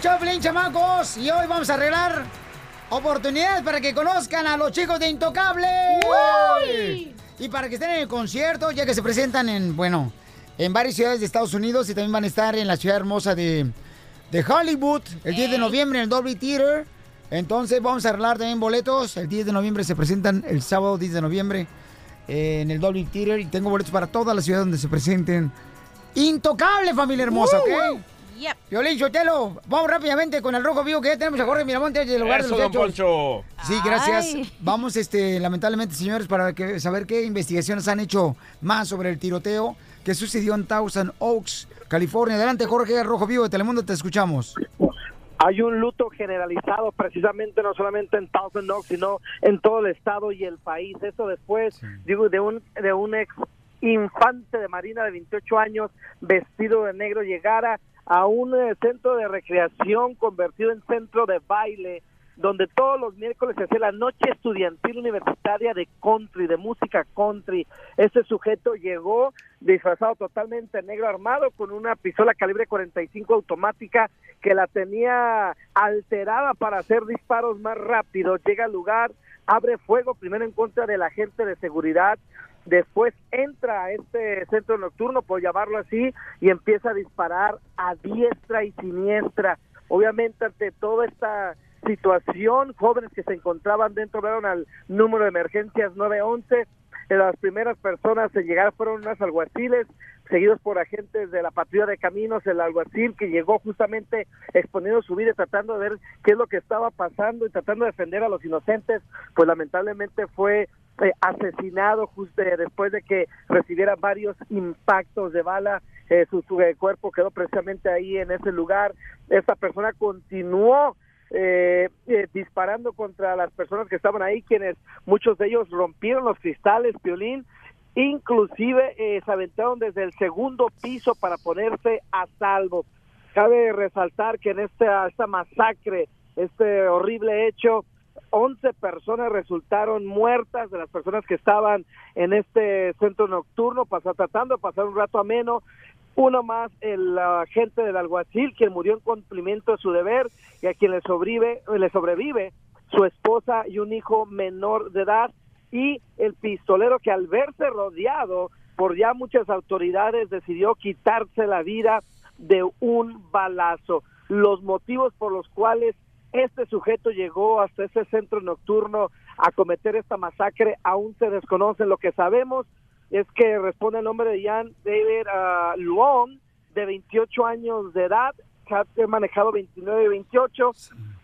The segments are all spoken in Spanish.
El Choplin, chamacos. Y hoy vamos a arreglar oportunidades para que conozcan a los chicos de Intocable. Uy. Y para que estén en el concierto, ya que se presentan en, bueno, en varias ciudades de Estados Unidos y también van a estar en la ciudad hermosa de, de Hollywood el 10 de noviembre en el Dolby Theater. Entonces vamos a arreglar también boletos. El 10 de noviembre se presentan el sábado 10 de noviembre eh, en el Dolby Theater y tengo boletos para todas las ciudades donde se presenten. Intocable, familia hermosa, Uh, ¿ok? Violín Sotelo, vamos rápidamente con el rojo vivo que ya tenemos a Jorge Miramonte del lugar Eso, de don hechos. Sí, gracias. Ay. Vamos, este, lamentablemente, señores, para que, saber qué investigaciones han hecho más sobre el tiroteo que sucedió en Thousand Oaks, California. Adelante, Jorge Rojo Vivo de Telemundo, te escuchamos. Hay un luto generalizado precisamente no solamente en Thousand Oaks, sino en todo el estado y el país. Eso después digo, de un de un ex infante de Marina de 28 años vestido de negro llegara a un eh, centro de recreación convertido en centro de baile donde todos los miércoles se hace la noche estudiantil universitaria de country, de música country. Ese sujeto llegó disfrazado totalmente negro, armado con una pistola calibre 45 automática que la tenía alterada para hacer disparos más rápidos. Llega al lugar, abre fuego primero en contra del agente de seguridad, después entra a este centro nocturno, por llamarlo así, y empieza a disparar a diestra y siniestra. Obviamente ante toda esta situación, jóvenes que se encontraban dentro vieron al número de emergencias 911. Eh, Las primeras personas en llegar fueron unas alguaciles, seguidos por agentes de la patrulla de caminos, el alguacil que llegó justamente exponiendo su vida tratando de ver qué es lo que estaba pasando y tratando de defender a los inocentes, pues lamentablemente fue eh, asesinado justo después de que recibiera varios impactos de bala. Eh, su, su, eh, cuerpo quedó precisamente ahí en ese lugar. Esta persona continuó eh, eh, disparando contra las personas que estaban ahí, quienes muchos de ellos rompieron los cristales, violín, inclusive eh, se aventaron desde el segundo piso para ponerse a salvo. Cabe resaltar que en esta, esta masacre, este horrible hecho, 11 personas resultaron muertas de las personas que estaban en este centro nocturno, pasó, tratando de pasar un rato ameno. Uno más, el agente del alguacil, quien murió en cumplimiento de su deber y a quien le sobrevive, le sobrevive su esposa y un hijo menor de edad. Y el pistolero que al verse rodeado por ya muchas autoridades decidió quitarse la vida de un balazo. Los motivos por los cuales este sujeto llegó hasta ese centro nocturno a cometer esta masacre aún se desconocen. Lo que sabemos es que responde el nombre de Jan David uh, de 28 años de edad, que ha manejado 29 y 28,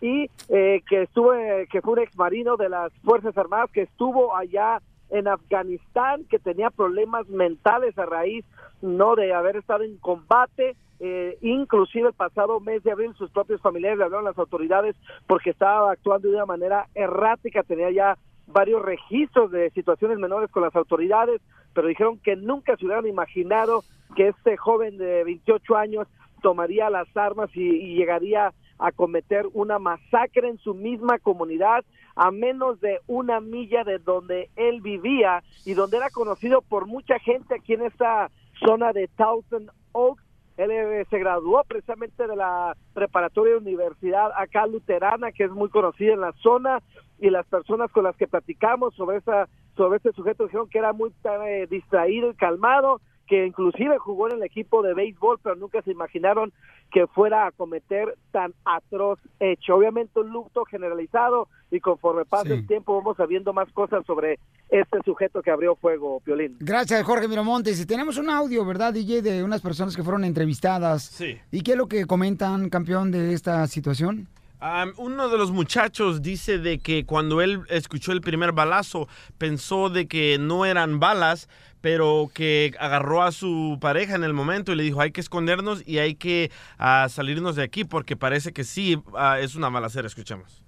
y eh, que estuvo, eh, que fue un ex marino de las Fuerzas Armadas, que estuvo allá en Afganistán, que tenía problemas mentales a raíz no de haber estado en combate, eh, inclusive el pasado mes de abril sus propios familiares le hablaron a las autoridades porque estaba actuando de una manera errática, tenía ya varios registros de situaciones menores con las autoridades, pero dijeron que nunca se hubieran imaginado que este joven de 28 años tomaría las armas y, y llegaría a cometer una masacre en su misma comunidad a menos de una milla de donde él vivía y donde era conocido por mucha gente aquí en esta zona de Thousand Oaks. Él eh, se graduó precisamente de la preparatoria universidad acá luterana, que es muy conocida en la zona, y las personas con las que platicamos sobre esa sobre este sujeto dijeron que era muy eh, distraído y calmado, que inclusive jugó en el equipo de béisbol, pero nunca se imaginaron que fuera a cometer tan atroz hecho. Obviamente un luto generalizado y conforme pasa Sí. el tiempo vamos sabiendo más cosas sobre este sujeto que abrió fuego, Piolín. Gracias, Jorge Miramontes. Y tenemos un audio, ¿verdad, DJ, de unas personas que fueron entrevistadas. Sí. ¿Y qué es lo que comentan, campeón, de esta situación? Um, uno de los muchachos dice de que cuando él escuchó el primer balazo pensó de que no eran balas, pero que agarró a su pareja en el momento y le dijo hay que escondernos y hay que uh, salirnos de aquí porque parece que sí uh, es una balacera. Escuchemos.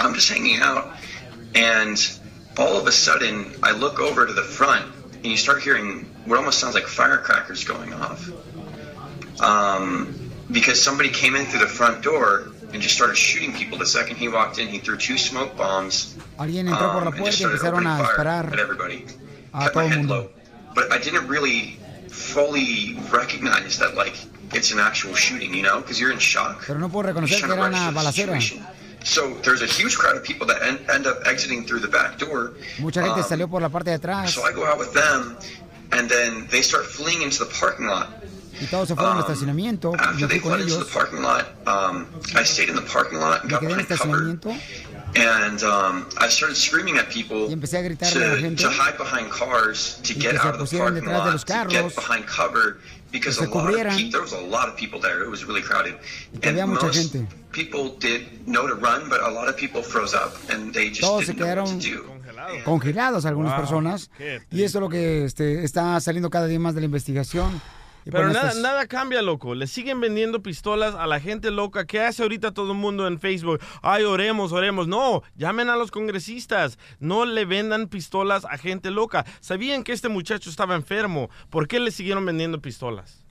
I'm just hanging out and all of a sudden I look over to the front and you start hearing what almost sounds like firecrackers going off. Um, because somebody came in through the front door and just started shooting people. The second he walked in, he threw two smoke bombs. Alguien entró por la um, and puerta y empezaron a disparar at everybody. a Kept todo el mundo. low. But I didn't really fully recognize that like it's an actual shooting, you know, because you're in shock. Pero no puedo reconocer que era una balacera. So there's a huge crowd of people that end, end up exiting through the back door. Mucha gente Um, salió por la parte de atrás So I go out with them, and then they start fleeing into the parking lot. Y todos se fueron al Um, estacionamiento. Y After yo they fui con fled into ellos. the parking lot, um, I stayed in the parking lot and Me got quedé en el behind cover, estacionamiento and um, I started screaming at people y empecé a gritarle a la to, gente to hide behind cars, to Y get que se out of the pusieran parking detrás de lot, los to get carros, behind cover, because que a se lot of cubrieran. people, there was a lot of people there. It was really crowded, and mucha most gente. people did know to run, but a lot of people froze up and they just Todos se didn't know what to quedaron do. congelados algunas Wow, personas. Y eso es lo que este, está saliendo cada día más de la investigación. Y Pero nada, estas- nada cambia, loco. Le siguen vendiendo pistolas a la gente loca. ¿Qué hace ahorita todo el mundo en Facebook? Ay, oremos, oremos. No, llamen a los congresistas. No le vendan pistolas a gente loca. Sabían que este muchacho estaba enfermo. ¿Por qué le siguieron vendiendo pistolas?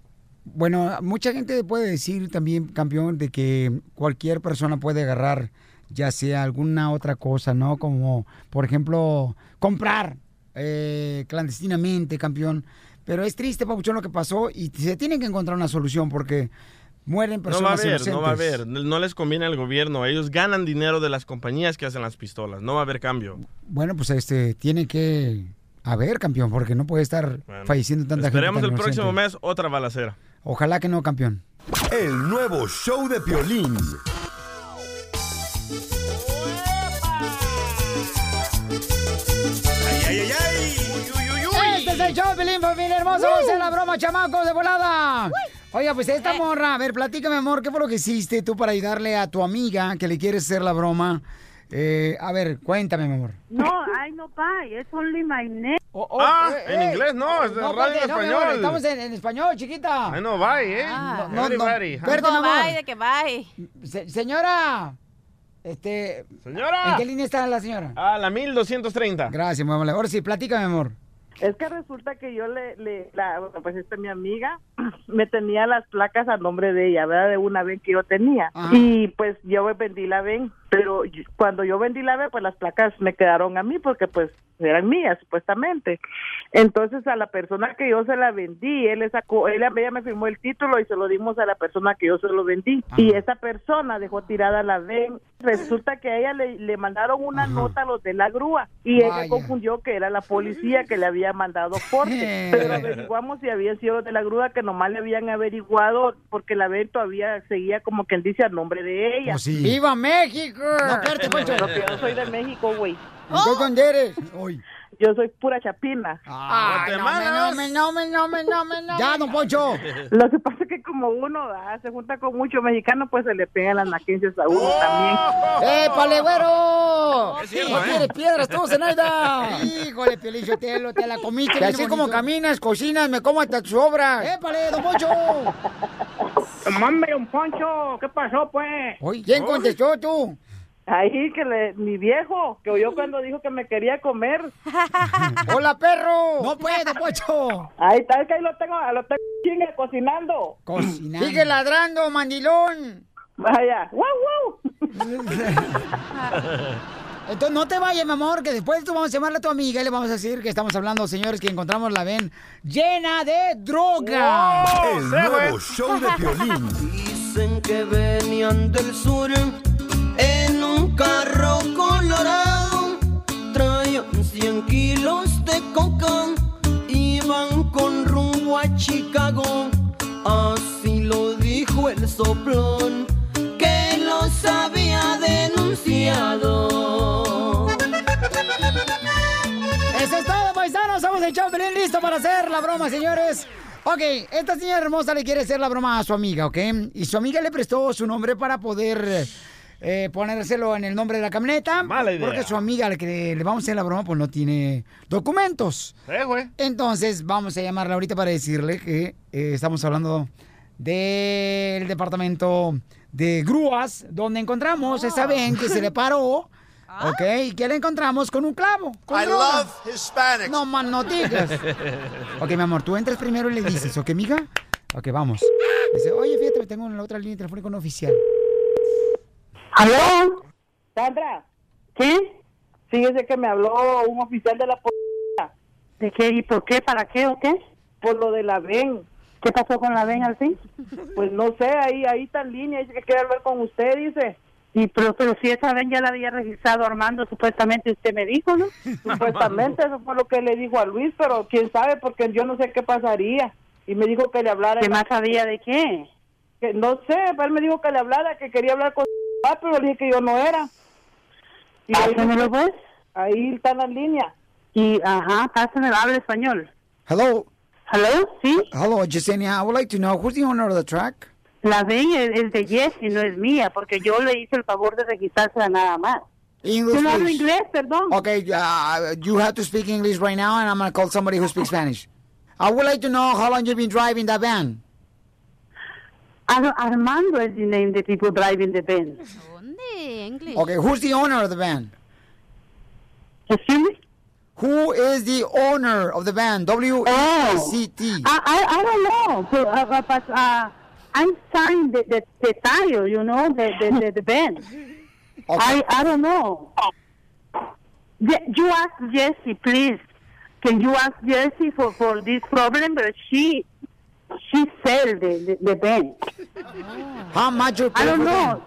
Bueno, mucha gente puede decir también, campeón, de que cualquier persona puede agarrar ya sea alguna otra cosa, ¿no? Como, por ejemplo, comprar eh, clandestinamente, campeón. Pero es triste, Papuchón, lo que pasó y se tiene que encontrar una solución porque mueren No va a personas haber, no va a haber. No les conviene al gobierno. Ellos ganan dinero de las compañías que hacen las pistolas. No va a haber cambio. Bueno, pues este, tiene que haber, campeón, porque no puede estar Bueno, falleciendo tanta Esperemos gente. el tan próximo mes otra balacera. Ojalá que no, campeón. El nuevo show de Piolín. Este es el show, Pelín, familia hermoso. Vamos a hacer la broma, chamacos, de volada. Oiga, pues esta morra, a ver, platícame, amor, ¿qué fue lo que hiciste tú para ayudarle a tu amiga que le quieres hacer la broma? Eh, a ver, cuéntame, mi amor. No, I no buy. It's only my name. Ah, en inglés no, es de radio espérate, en no, español. amor, estamos en, en español, chiquita. Ay, no, bye, ¿eh? No, no, no. Everybody. No, amor. bye, de que bye. Se- señora, este... Señora. ¿En qué línea está la señora? Ah, la 1230. Gracias, mi amor. Ahora sí, platícame, amor. Es que resulta que yo le, le la, pues esta mi amiga me tenía las placas a nombre de ella, ¿verdad? De una ven que yo tenía. Ajá. Y pues yo vendí la ven, pero cuando yo vendí la ven, pues las placas me quedaron a mí porque pues eran mías supuestamente. Entonces a la persona que yo se la vendí, él le sacó, él, ella me firmó el título y se lo dimos a la persona que yo se lo vendí. Y esa persona dejó tirada la ven. Resulta que a ella le, le mandaron una nota a los de la grúa y ella confundió que era la policía que le había mandado corte. Pero averiguamos si había sido los de la grúa que nomás le habían averiguado porque la ven todavía seguía como quien dice a nombre de ella. Oh, sí. ¡Viva México! No, espérate, Poncho. Que yo soy de México, güey. ¿Entonces dónde eres? Hoy. Yo soy pura chapina. Ay, no me, no me, no me, no me, no me, no Ya, don Poncho. Lo que pasa es que como uno ah, se junta con mucho mexicano, pues se le pegan las naquencias a uno también. ¡Épale, güero! Es cierto, no ¿eh? quieres piedras, tú, Zenaida. Híjole, Pielichotelo, te la comiste. Y así como caminas, cocinas, me como hasta tus obras. ¡Épale, don Poncho! Mame, un poncho, ¿qué pasó, pues? ¿quién contestó tú? Ahí que le, mi viejo, que oyó cuando dijo que me quería comer. ¡Hola, perro! No puede, don Poncho. Ahí está, es que ahí lo tengo, lo tengo chingue cocinando. Cocinando. Sigue ladrando, mandilón. Vaya, wow, wow. Entonces no te vayas, mi amor, que después tú vamos a llamarle a tu amiga y le vamos a decir que estamos hablando, señores, que encontramos la ven llena de droga. El nuevo show de Piolín. Dicen que venían del sur en un carro colorado. Traían 100 kilos de coca. Iban con rumbo a Chicago. Así lo dijo el soplón que los había denunciado. Eso es todo, paisanos. Somos el Chapelín listo para hacer la broma, señores. Ok, esta señora hermosa le quiere hacer la broma a su amiga, ¿ok? Y su amiga le prestó su nombre para poder eh, ponérselo en el nombre de la camioneta. Mala idea. Porque su amiga, a la que le vamos a hacer la broma, pues no tiene documentos. Eh, güey. Entonces, vamos a llamarla ahorita para decirle que eh, estamos hablando del departamento de grúas, donde encontramos esa ven que se le paró. ¿Ok? Y que la encontramos con un clavo. Con I droga. love Hispanics. No, man, no digas. Ok, mi amor, tú entras primero y le dices, ¿ok, mija? Ok, vamos. Dice, oye, fíjate, tengo en la otra línea telefónica un oficial. ¿Aló? Sandra. ¿Qué? Fíjese que me habló un oficial de la policía. ¿De qué? ¿Y por qué? ¿Para qué o qué? Por lo de la VEN. ¿Qué pasó con la VEN al fin? Pues no sé, ahí ahí está en línea, dice que quiere hablar con usted, dice. Y pero, pero si esa VEN ya la había registrado Armando, supuestamente usted me dijo, ¿no? Supuestamente, eso fue lo que le dijo a Luis, pero quién sabe, porque yo no sé qué pasaría. Y me dijo que le hablara. ¿Qué más sabía de qué? Que no sé, pero él me dijo que le hablara, que quería hablar con papá, pero le dije que yo no era. Y Pásamelo, pues. Ahí está la línea. Y, ajá, pásamelo, habla español. Hello. ¿Hello? ¿Sí? Hello, Yesenia. I would like to know who's the owner of the truck? La VEN es, es de Jesse, no es mía, porque yo le hice el favor de registrársela nada más. English, Yo no hablo inglés, perdón. Okay, uh, you have to speak English right now, and I'm going to call somebody who speaks Spanish. I would like to know how long you've been driving that van. Ar- Armando is the name the people driving the van. English. Okay, who's the owner of the van? Excuse me? Who is the owner of the van? W E I C T. I, I, I don't know, but, uh, but uh, I'm signed the, the, the tire, you know, the, the, the, the van. I, I don't know. Ye- You ask Jessie, please. Can you ask Jessie for, for this problem? But she she sell the, the, the van. How much you pay I don't know.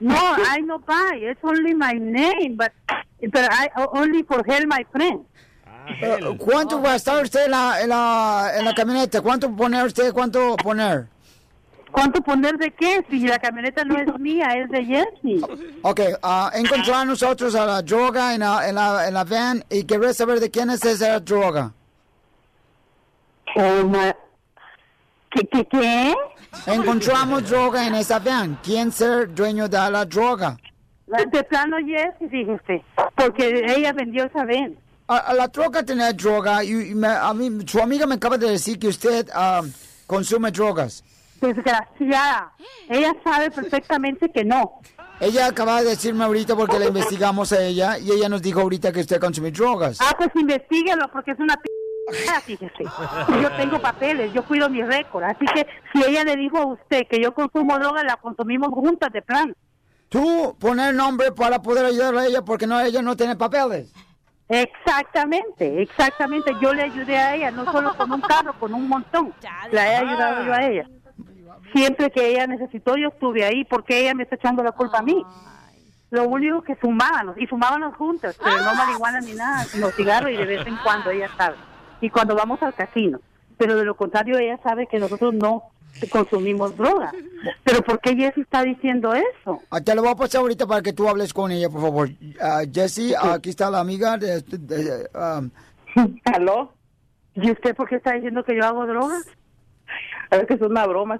No, I no buy. It's only my name, but but I only for help my friend. Uh, ¿Cuánto va a estar usted en la, en, la, en la camioneta? ¿Cuánto poner usted? ¿Cuánto poner? ¿Cuánto poner de qué? Si la camioneta no es mía, es de Jessie. Ok, uh, encontramos nosotros a la droga en la, en, la, en la van y querés saber de quién es esa droga. Oh, my... ¿Qué, qué, qué? Encontramos droga en esa van. ¿Quién es el dueño de la droga? De plano Jessie, fíjese, porque ella vendió esa van. A, a la troca tenía droga y, y me- a mí, su amiga me acaba de decir que usted ah, consume drogas. Desgraciada. Ella sabe perfectamente que no. Ella acaba de decirme ahorita porque la investigamos a ella y ella nos dijo ahorita que usted consume drogas. Ah, pues investíguelo, porque es una p... fíjese. Yo tengo papeles, yo cuido mi récord. Así que si ella le dijo a usted que yo consumo droga, la consumimos juntas de plan. Tú poner nombre para poder ayudarle a ella porque no ella no tiene papeles. Exactamente, exactamente. Yo le ayudé a ella, no solo con un carro, con un montón. La he ayudado yo a ella. Siempre que ella necesitó, yo estuve ahí, porque ella me está echando la culpa a mí. Lo único que fumábamos, y fumábamos juntas, pero no marihuana ni nada, sino cigarro y de vez en cuando ella sabe. Y cuando vamos al casino. Pero de lo contrario, ella sabe que nosotros no consumimos droga. Pero ¿por qué Jessy está diciendo eso? Ah, Te lo voy a pasar ahorita para que tú hables con ella, por favor. Ah, Jessie, aquí está la amiga de... de- de- um, ¿Aló? ¿Y usted por qué está diciendo que yo hago droga? Es que es una broma.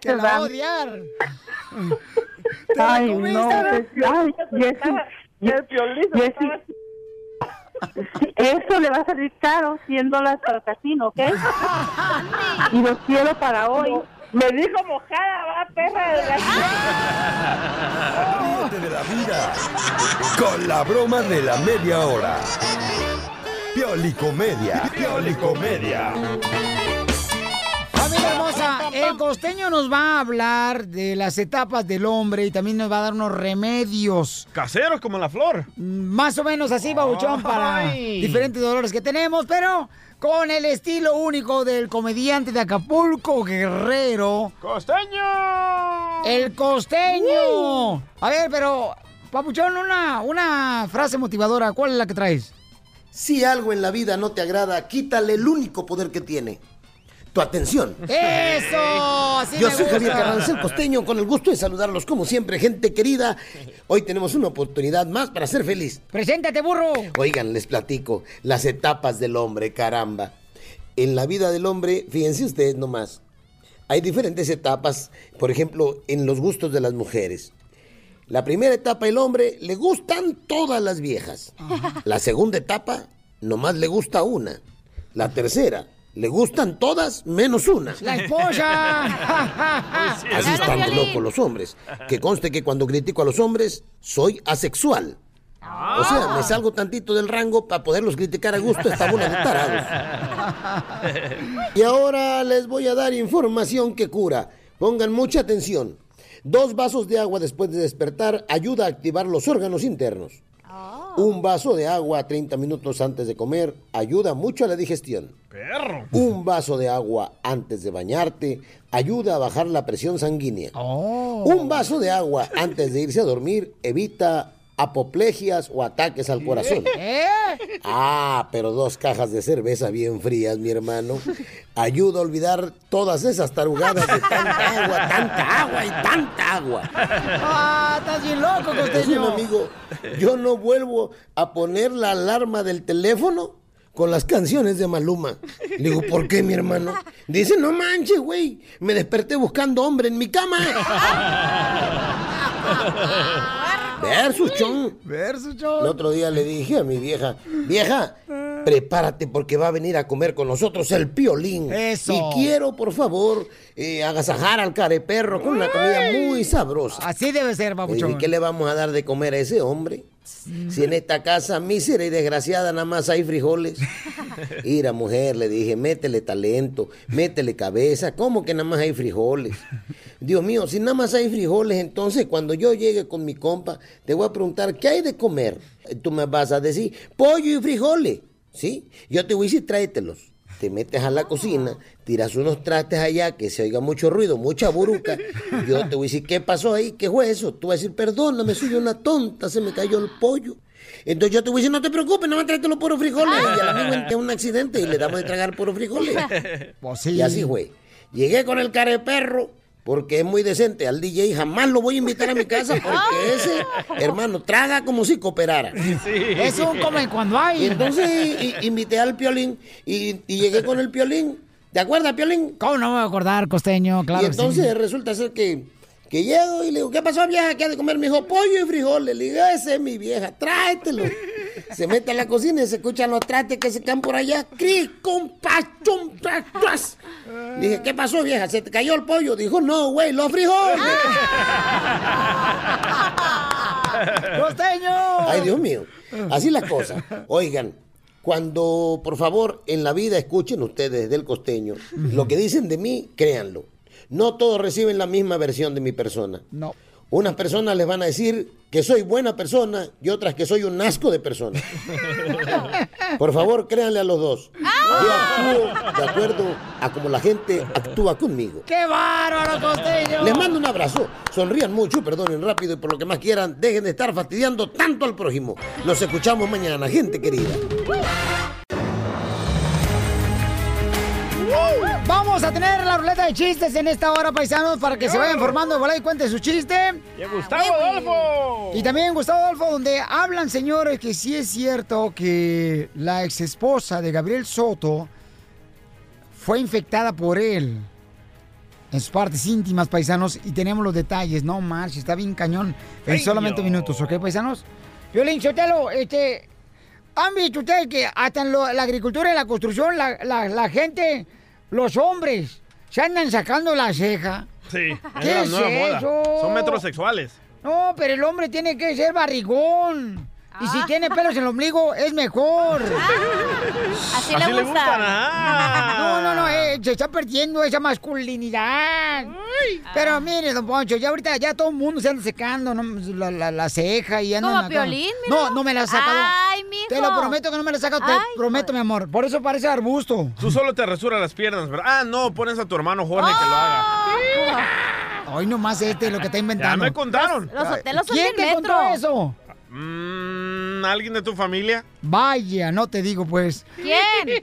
Te la va a odiar. Ay, no. Ay, Jessy, Jessy, eso le va a salir caro, 100 dólares para el casino, ¿ok? y los quiero para hoy. Me dijo mojada, va, perra Ríete de la vida con la broma de la media hora. Piolicomedia, piolicomedia. Familia hermosa, el costeño nos va a hablar de las etapas del hombre y también nos va a dar unos remedios. Caseros como la flor. Más o menos así, babuchón, para diferentes dolores que tenemos, pero con el estilo único del comediante de Acapulco, Guerrero. ¡Costeño! ¡El costeño! A ver, pero, papuchón, una, una frase motivadora, ¿cuál es la que traes? Si algo en la vida no te agrada, quítale el único poder que tiene. Tu atención. ¡Eso! Así Yo me soy Javier. Carranza, el costeño, con el gusto de saludarlos como siempre, gente querida. Hoy tenemos una oportunidad más para ser feliz. ¡Preséntate, burro! Oigan, les platico las etapas del hombre, caramba. En la vida del hombre, fíjense ustedes nomás, hay diferentes etapas, por ejemplo, en los gustos de las mujeres. La primera etapa, el hombre, le gustan todas las viejas. La segunda etapa, nomás le gusta una. La tercera, le gustan todas menos una. ¡La esposa! Así están de locos los hombres. Que conste que cuando critico a los hombres, soy asexual. O sea, me salgo tantito del rango para poderlos criticar a gusto esta bola de tarados. Y ahora les voy a dar información que cura. Pongan mucha atención. Dos vasos de agua después de despertar ayuda a activar los órganos internos. Un vaso de agua 30 minutos antes de comer ayuda mucho a la digestión. Perro. Un vaso de agua antes de bañarte ayuda a bajar la presión sanguínea. Un vaso de agua antes de irse a dormir evita apoplegias o ataques al corazón. ¿Eh? Ah, pero dos cajas de cerveza bien frías, mi hermano, ayuda a olvidar todas esas tarugadas de tanta agua, tanta agua y tanta agua. ¡Ah, estás bien loco, costeño! un amigo, yo no vuelvo a poner la alarma del teléfono con las canciones de Maluma. Le digo, ¿por qué, mi hermano? Dice, no manches, güey, me desperté buscando hombre en mi cama. Versus, chon. Versus, chon. El otro día le dije a mi vieja, vieja, prepárate porque va a venir a comer con nosotros el piolín. Eso. Y quiero, por favor, eh, agasajar al careperro con una comida muy sabrosa. Así debe ser, ¿Y babuchón. qué le vamos a dar de comer a ese hombre? Si en esta casa mísera y desgraciada nada más hay frijoles. Ira, mujer, le dije, métele talento, métele cabeza. ¿Cómo que nada más hay frijoles? Dios mío, si nada más hay frijoles, entonces cuando yo llegue con mi compa, te voy a preguntar, ¿qué hay de comer? Tú me vas a decir, pollo y frijoles. ¿Sí? Yo te voy a decir, tráetelos. Te metes a la cocina, tiras unos trastes allá, que se oiga mucho ruido, mucha buruca. Yo te voy a decir, ¿qué pasó ahí? ¿Qué fue eso? Tú vas a decir, perdóname, soy una tonta, se me cayó el pollo. Entonces yo te voy a decir, no te preocupes, no me tráete los puros frijoles. Y al amigo en un accidente y le damos de tragar puros frijoles. Pues sí. Y así fue. Llegué con el care perro, porque es muy decente. Al DJ jamás lo voy a invitar a mi casa, porque ese, hermano, traga como si cooperara. Es un come cuando hay. Y entonces invité al piolín y, y llegué con el piolín. ¿Te acuerdas, piolín? ¿Cómo no me voy a acordar, costeño? Claro y sí. entonces resulta ser que, que llego y le digo, ¿qué pasó, vieja? ¿Qué ha de comer? Me dijo, pollo y frijoles. Le digo, ese es mi vieja, tráetelo. Se mete a la cocina y se escuchan los trastes que se caen por allá. ¡Cri, compachum, tras, tras! Dije, ¿qué pasó, vieja? ¿Se te cayó el pollo? Dijo, no, güey, los frijoles. ¡Costeño! Ay, Dios mío. Así las cosas. Oigan, cuando, por favor, en la vida escuchen ustedes del costeño, lo que dicen de mí, créanlo. No todos reciben la misma versión de mi persona. No. Unas personas les van a decir que soy buena persona y otras que soy un asco de persona. Por favor, créanle a los dos. Yo actúo de acuerdo a como la gente actúa conmigo. ¡Qué bárbaro, costeño! Les mando un abrazo. Sonrían mucho, perdonen rápido y por lo que más quieran, dejen de estar fastidiando tanto al prójimo. Nos escuchamos mañana, gente querida. Vamos a tener la ruleta de chistes en esta hora, paisanos, para que se vayan formando de y cuente su chiste. ¡Y Gustavo Adolfo! Y también Gustavo Adolfo, donde hablan, señores, que sí es cierto que la ex esposa de Gabriel Soto fue infectada por él en sus partes íntimas, paisanos, y tenemos los detalles. No marches, está bien cañón en Ay, solamente minutos, ¿ok, paisanos? Violín Sotelo, este. ¿Han visto ustedes que hasta en lo- la agricultura y la construcción, la, la- la gente, los hombres, se andan sacando la ceja? Sí, ¿Qué la es nueva moda. eso? Son metrosexuales. No, pero el hombre tiene que ser barrigón. Y Ah. si tiene pelos en el ombligo, es mejor. Así le Así le ah. No, no, no, eh, se está perdiendo esa masculinidad. Pero mire, don Poncho, ya ahorita ya todo el mundo se anda secando ¿no? la, la- la ceja y andan Como acá. Piolín, No, no me la ha sacado. Ay, mijo. Te lo prometo que no me la ha sacado, te Ay, prometo, mi amor. Por eso parece arbusto. Tú solo te rasuras las piernas, ¿verdad? Ah, no, pones a tu hermano Jorge que lo haga. Hoy nomás este lo que está Ya inventando. me contaron. Los ¿Quién te contó eso? Mm, ¿Alguien de tu familia? Vaya, no te digo pues. ¿Quién?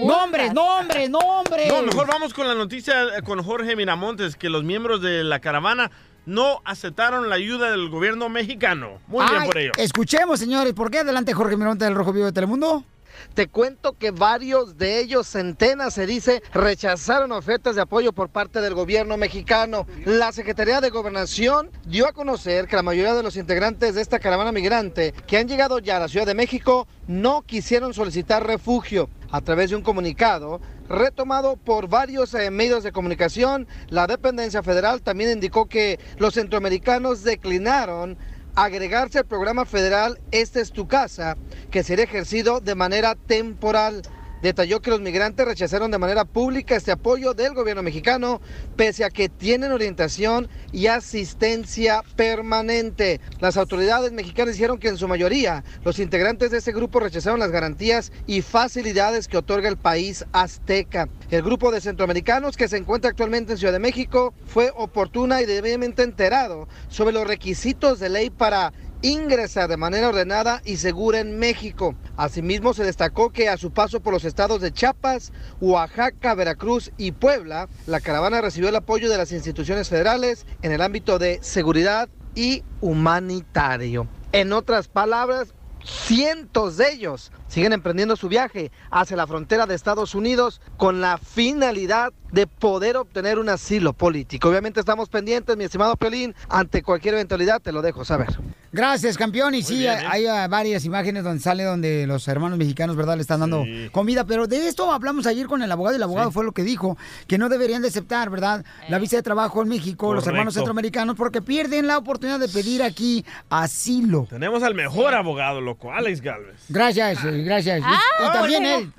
Nombres, nombres, nombres. No, mejor vamos con la noticia eh, con Jorge Miramontes, que los miembros de la caravana no aceptaron la ayuda del gobierno mexicano. Muy bien por ello. Escuchemos, señores. ¿Por qué? Adelante, Jorge Mironte del Rojo Vivo de Telemundo. Te cuento que varios de ellos, centenas se dice, rechazaron ofertas de apoyo por parte del gobierno mexicano. La Secretaría de Gobernación dio a conocer que la mayoría de los integrantes de esta caravana migrante que han llegado ya a la Ciudad de México no quisieron solicitar refugio. A través de un comunicado retomado por varios eh, medios de comunicación, la dependencia federal también indicó que los centroamericanos declinaron agregarse al programa federal Esta es tu casa, que será ejercido de manera temporal. Detalló que los migrantes rechazaron de manera pública este apoyo del gobierno mexicano, pese a que tienen orientación y asistencia permanente. Las autoridades mexicanas dijeron que en su mayoría los integrantes de ese grupo rechazaron las garantías y facilidades que otorga el país azteca. El grupo de centroamericanos que se encuentra actualmente en Ciudad de México fue oportuna y debidamente enterado sobre los requisitos de ley para ingresar de manera ordenada y segura en México. Asimismo, se destacó que a su paso por los estados de Chiapas, Oaxaca, Veracruz y Puebla, la caravana recibió el apoyo de las instituciones federales en el ámbito de seguridad y humanitario. En otras palabras, cientos de ellos siguen emprendiendo su viaje hacia la frontera de Estados Unidos con la finalidad de poder obtener un asilo político. Obviamente estamos pendientes, mi estimado Piolín, ante cualquier eventualidad te lo dejo saber. Gracias, campeón. Y sí, hay, hay, uh, varias imágenes donde sale donde los hermanos mexicanos, ¿verdad?, le están dando comida. Pero de esto hablamos ayer con el abogado y el abogado fue lo que dijo, que no deberían de aceptar, ¿verdad?, la visa de trabajo en México, los hermanos centroamericanos, porque pierden la oportunidad de pedir aquí asilo. Tenemos al mejor abogado, loco, Alex Galvez. Gracias, eh, gracias. Y- Ah, y, también él.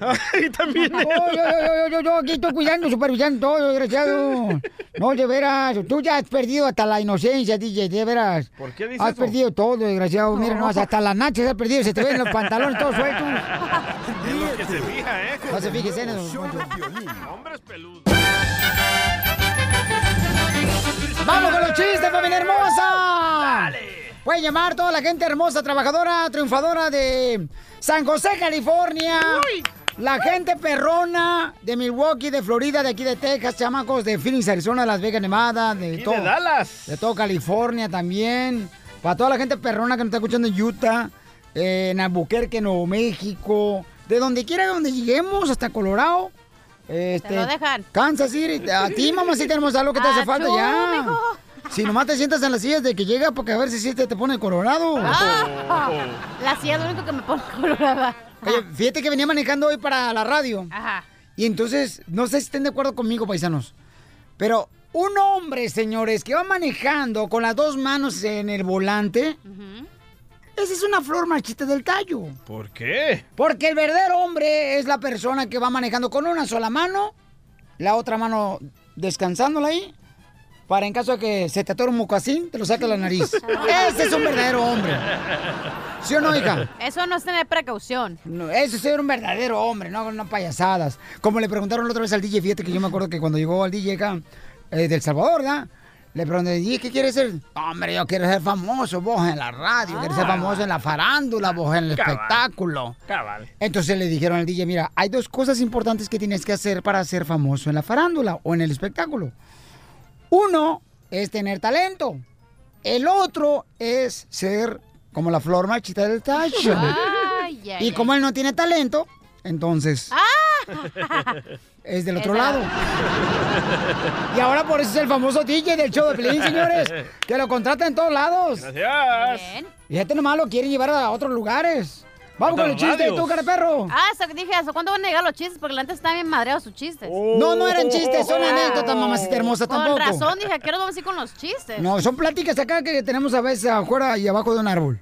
y también él. Oh, yo, yo, yo, yo, yo aquí estoy cuidando, supervisando todo, desgraciado. No, de veras, tú ya has perdido hasta la inocencia, DJ, de veras. ¿Por qué dices Has eso? perdido todo, desgraciado. Mira, no, hasta las nachas has perdido, se te ven los pantalones todos sueltos. Es lo que se fija, ¿eh? No se fíjese en eso. Hombres peludos. ¡Vamos con los chistes, familia hermosa! Pueden llamar toda la gente hermosa, trabajadora, triunfadora de San José, California. La gente perrona de Milwaukee, de Florida, de aquí de Texas, chamacos de Phoenix, Arizona, Las Vegas, Nevada, de Y todo. de Dallas. De todo California también. Para toda la gente perrona que nos está escuchando en Utah, eh, en Albuquerque, Nuevo México, de donde quiera, de donde lleguemos, hasta Colorado. Este, lo dejan. Kansas City. A ti, mamá, sí tenemos algo que te hace Achú, falta ya. mijo. Si nomás te sientas en las sillas de que llega, porque a ver si te, te pone colorado. Ah, la silla es lo único que me pone colorada. Oye, fíjate que venía manejando hoy para la radio. Ajá. Y entonces, no sé si estén de acuerdo conmigo, paisanos. Pero un hombre, señores, que va manejando con las dos manos en el volante, esa es una flor marchita del tallo. ¿Por qué? Porque el verdadero hombre es la persona que va manejando con una sola mano, la otra mano descansándola ahí, para en caso de que se te atore un mocasín, te lo saca la nariz. Ese es un verdadero hombre. ¿Sí o no, hija? Eso no es tener precaución. No, eso es ser un verdadero hombre, no, no payasadas. Como le preguntaron la otra vez al DJ, fíjate que yo me acuerdo que cuando llegó al DJ acá, eh, del Salvador, ¿verdad? Le pregunté, ¿y qué quieres ser? Hombre, yo quiero ser famoso, vos en la radio, quiero ser famoso en la farándula, vos en el Cabal. espectáculo. Cabal. Entonces le dijeron al DJ, mira, hay dos cosas importantes que tienes que hacer para ser famoso en la farándula o en el espectáculo. Uno es tener talento. El otro es ser como la flor marchita del tacho. Y como él no tiene talento, entonces Ah. es del otro Esa. lado. Y ahora por eso es el famoso DJ del show de Pelín, señores. Que lo contratan en todos lados. Gracias. Bien. Fíjate nomás, lo quieren llevar a otros lugares. Vamos con el Otras chiste, radios. tú, cara perro. Ah, eso que dije, ¿hasta cuándo van a llegar los chistes? Porque antes están bien madreados sus chistes. No, no eran chistes, son anécdotas, mamacita hermosa, Con tampoco. razón, dije, ¿qué nos vamos a ir con los chistes? No, son pláticas acá que tenemos a veces afuera y abajo de un árbol.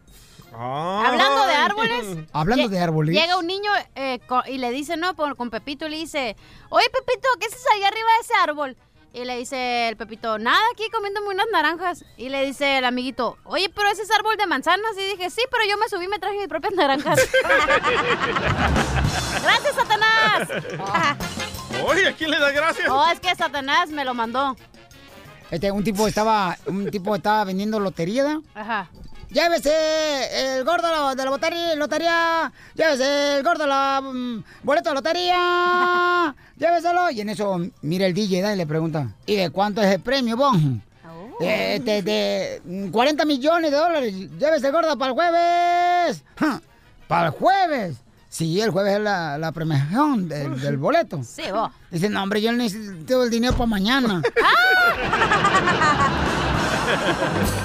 Hablando de árboles. Hablando de árboles. Llega un niño eh, co- y le dice, no, por- con Pepito, y le dice, oye, Pepito, ¿qué haces allá arriba de ese árbol? Y le dice el Pepito, nada, aquí comiéndome unas naranjas. Y le dice el amiguito, oye, pero ese es árbol de manzanas. Y dije, sí, pero yo me subí y me traje mis propias naranjas. ¡Gracias, Satanás! Oye, ¿a quién le da gracias? oh, es que Satanás me lo mandó. Este, un tipo estaba, un tipo estaba vendiendo lotería, ¿da? Ajá. Llévese el gordo de la- de la lotería, lotería. Llévese el gordo de la mm, boleto de lotería. Lléveselo. Y en eso mira el DJ ¿da? y le pregunta, ¿y de cuánto es el premio, bon? De, de- de, mm, 40 millones de dólares. Llévese el gordo para el jueves. Ja, ¿Para el jueves? Sí, el jueves es la, la premiación del, del boleto. Sí, vos. Dice, no, hombre, yo necesito el dinero para mañana.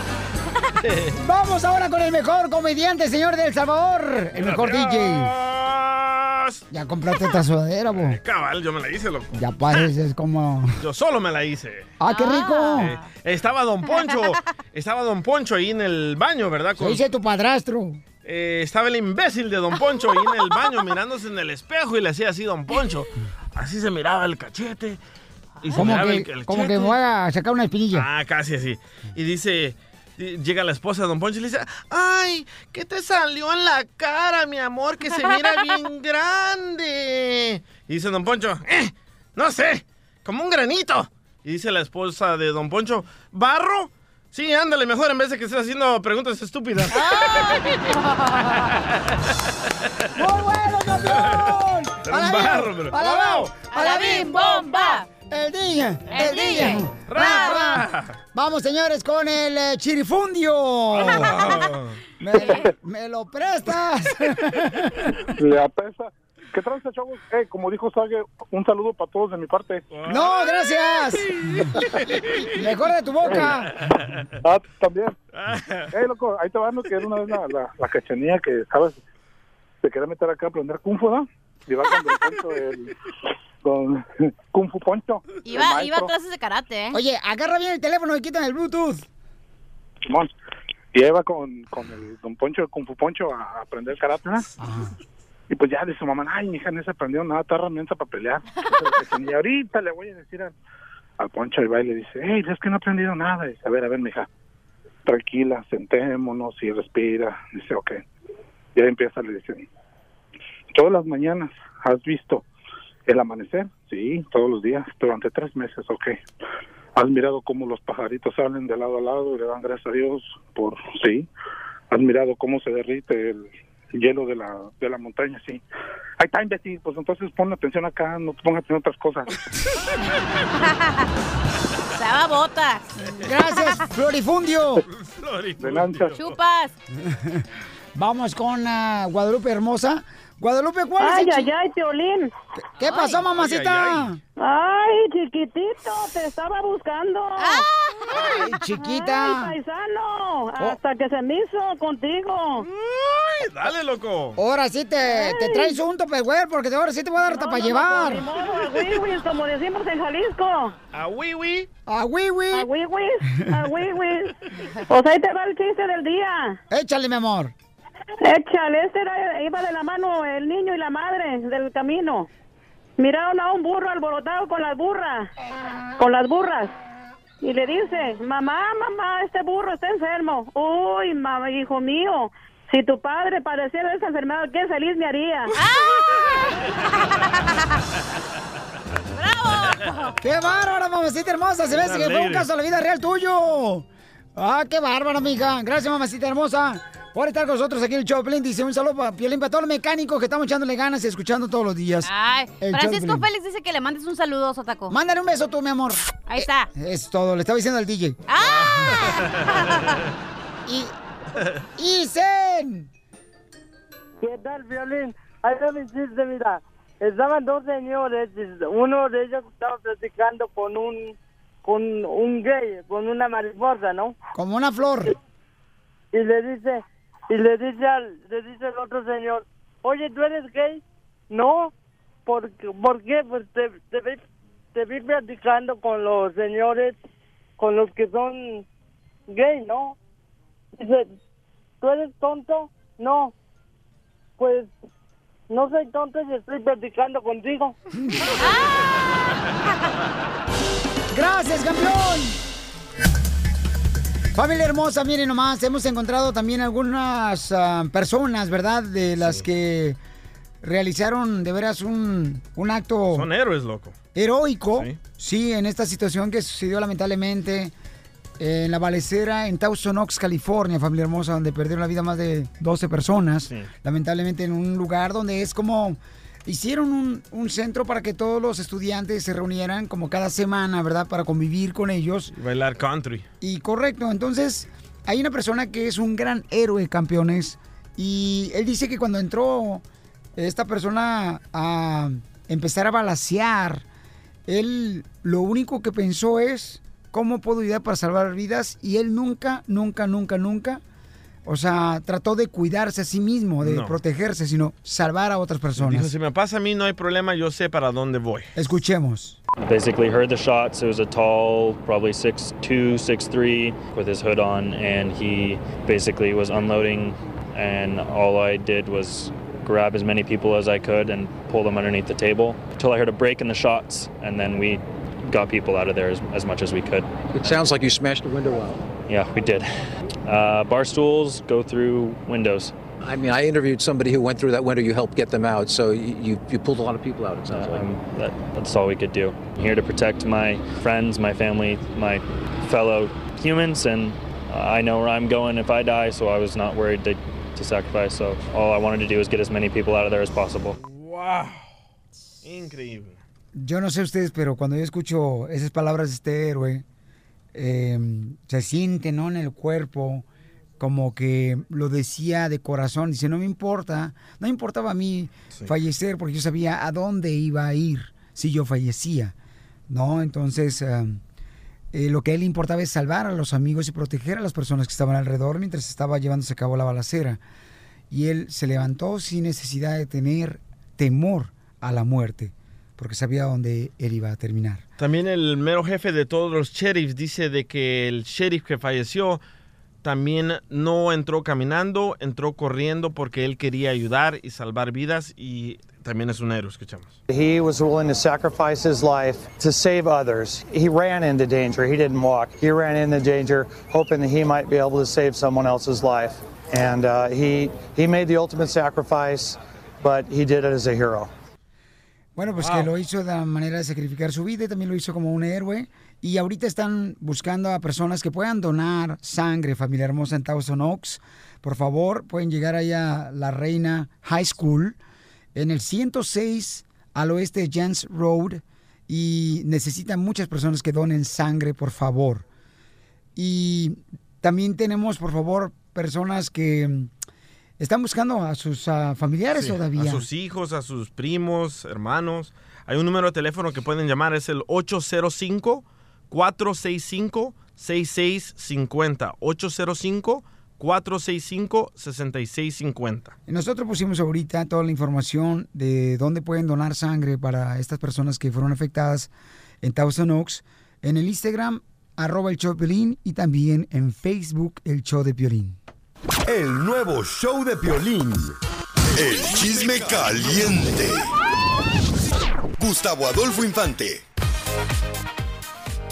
Vamos ahora con el mejor comediante, señor de El Salvador. El mejor DJ. Ya compraste esta sudadera, bo. Cabal, yo me la hice, loco. Ya pareces como... Yo solo me la hice. ¡Ah, qué rico! Eh, estaba Don Poncho, estaba Don Poncho ahí en el baño, ¿verdad? Se dice tu padrastro. Eh, estaba el imbécil de Don Poncho ahí en el baño mirándose en el espejo y le hacía así Don Poncho. Así se miraba el cachete. Y se Como miraba que, el, el como que chete. voy a sacar una espinilla. Ah, casi así. Y dice, y llega la esposa de Don Poncho y le dice, ay, ¿qué te salió en la cara, mi amor? Que se mira bien grande. Y dice Don Poncho, eh, no sé, como un granito. Y dice la esposa de Don Poncho, ¿barro? Sí, ándale, mejor en vez de que estés haciendo preguntas estúpidas. ¡Muy bueno, campeón! Era un barro, pero- ¡Alabao! ¡Alabim, bomba! ¡El día! ¡El, El día! DJ. ¡Ra, ra! Vamos, señores, con el eh, chirifundio. ¿Me, me lo prestas? Le apesa. ¿Qué tranza, chavos? Eh, como dijo Sage, un saludo para todos de mi parte. ¡No, gracias! Mejor de tu boca. Ah, también. Eh, loco, ahí te va, ¿no? Que era una vez la, la, la cachanilla que, ¿sabes? Se quería meter acá a aprender Kung Fu, ¿no? Y va con Poncho, el... Con Kung Fu Poncho. Iba, iba a clases de karate, ¿eh? Oye, agarra bien el teléfono y quítame el Bluetooth. Simón. Y ahí va con, con el Don Poncho, el Kung Fu Poncho, a aprender karate, ¿no? Y pues ya dice su mamá, ay, mi hija no se aprendió nada, está herramienta para pelear. y ahorita le voy a decir al, al Poncho, y va y le dice, hey, es que no he aprendido nada. Y dice, a ver, a ver, mi hija, tranquila, sentémonos y respira. Dice, ok. Y ahí empieza, le dice, todas las mañanas has visto el amanecer, sí, todos los días, durante tres meses, ok. Has mirado cómo los pajaritos salen de lado a lado y le dan gracias a Dios por, sí. Has mirado cómo se derrite el hielo de la, de la montaña, sí. Ahí está, imbécil, pues entonces pon atención acá, no te pongas en otras cosas. Se daba botas. Gracias, Florifundio. De lancha. Chupas. Vamos con ah, Guadalupe Hermosa. Guadalupe, ¿cuál es Ay, el ay, ay, Piolín. ¿Qué pasó, mamacita? Ay, chiquitito, te estaba buscando. Ay, chiquita. Ay, paisano, hasta que se me hizo contigo. Dale, loco. Ahora sí te, te traes un topperware porque ahora sí te voy a dar hasta para llevar. Ni modo, a wiwis, como decimos en Jalisco. A wiwi. A wiwi. A wiwis, a wiwis. Pues ahí te va el chiste del día. Échale, mi amor. Échale, este era, iba de la mano el niño y la madre del camino. Miraron a un burro alborotado con las burras, con las burras. Y le dice, mamá, mamá, este burro está enfermo. Uy, mamá, hijo mío, si tu padre padeciera de esa enfermedad, qué feliz me haría. ¡Qué bárbara, mamacita hermosa! Se ve que fue un caso de la vida real tuyo. ¡Ah, qué bárbara, amiga! Gracias, mamacita hermosa, por estar con nosotros aquí en el Choplin. Dice un saludo para Piolín, para todos los mecánicos que estamos echándole ganas y escuchando todos los días. Ay, El Francisco. Félix dice que le mandes un saludo, Sotaco. Mándale un beso tú, mi amor. Ahí está. Eh, es todo, le estaba diciendo al DJ. y... ¡Isen! ¿Qué tal, Violín? Ahí mi chiste, mira. Estaban dos señores, uno de ellos estaba platicando con un con un gay, con una mariposa, ¿no? Como una flor. Y le dice, y le dice al, le dice el otro señor, oye, ¿tú eres gay? No, ¿por, qué- por qué? Pues te, te, vi, te vi platicando con los señores, con los que son gay, ¿no? Dice, ¿tú eres tonto? No, pues no soy tonto y estoy platicando contigo. ¡Gracias, campeón! Familia hermosa, miren nomás, hemos encontrado también algunas ah, personas, ¿verdad? De las que realizaron de veras un, un acto Son héroes, loco. heroico, sí. en esta situación que sucedió lamentablemente en la balecera en Thousand Oaks, California, familia hermosa, donde perdieron la vida más de 12 personas, lamentablemente en un lugar donde es como hicieron un, un centro para que todos los estudiantes se reunieran como cada semana, ¿verdad? Para convivir con ellos. Y Bailar country. Y correcto, entonces hay una persona que es un gran héroe, campeones, y él dice que cuando entró esta persona a empezar a balasear, él lo único que pensó es cómo puedo ayudar para salvar vidas y él nunca, nunca, nunca, nunca, o sea, trató de cuidarse a sí mismo, de No. protegerse, sino salvar a otras Dijo, personas. si me pasa a mí no hay problema, yo sé para dónde voy. Escuchemos. Basically heard the shots. It was a tall, probably 6'2", 6'3", with his hood on, and he basically was unloading, and all I did was grab as many people as I could and pull them underneath the table until I heard a break in the shots, and then we got people out of there as, as much as we could. It sounds like you smashed the window out. Yeah, we did. Uh, bar stools go through windows. I mean, I interviewed somebody who went through that window. You helped get them out, so you, you, you pulled a lot of people out. It sounds like. Um, that, that's all we could do. I'm here to protect my friends, my family, my fellow humans, and uh, I know where I'm going if I die, so I was not worried to, to sacrifice. So all I wanted to do was get as many people out of there as possible. Wow. Increíble. Yo no sé ustedes, pero cuando yo escucho esas palabras de este héroe, eh, se siente, ¿no? En el cuerpo, como que lo decía de corazón. Dice, no me importa, no me importaba a mí fallecer porque yo sabía a dónde iba a ir si yo fallecía, ¿no? Entonces, eh, eh, lo que a él importaba es salvar a los amigos y proteger a las personas que estaban alrededor mientras estaba llevándose a cabo la balacera. Y él se levantó sin necesidad de tener temor a la muerte, porque sabía dónde él iba a terminar. También el mero jefe de todos los sheriffs dice de que el sheriff que falleció también no entró caminando, entró corriendo porque él quería ayudar y salvar vidas y también es un héroe, escuchamos. He was willing to sacrifice his life to save others. He ran into danger. He didn't walk. He ran into danger hoping that he might be able to save someone else's life. And uh, he, he made the ultimate sacrifice, but he did it as a hero. Bueno, pues que lo hizo de la manera de sacrificar su vida y también lo hizo como un héroe. Y ahorita están buscando a personas que puedan donar sangre, familia hermosa, en Thousand Oaks. Por favor, pueden llegar allá a la Reina High School en el 106 al oeste de Jans Road y necesitan muchas personas que donen sangre, por favor. Y también tenemos, por favor, personas que están buscando a sus familiares Sí, todavía. A sus hijos, a sus primos, hermanos. Hay un número de teléfono que pueden llamar, es el 805-465-6650. 805-465-6650. Y Nosotros pusimos ahorita toda la información de dónde pueden donar sangre para estas personas que fueron afectadas en Thousand Oaks en el Instagram, arroba el show de Piolín, y también en Facebook, el show de Piolín. El nuevo show de Piolín. El chisme caliente. Gustavo Adolfo Infante.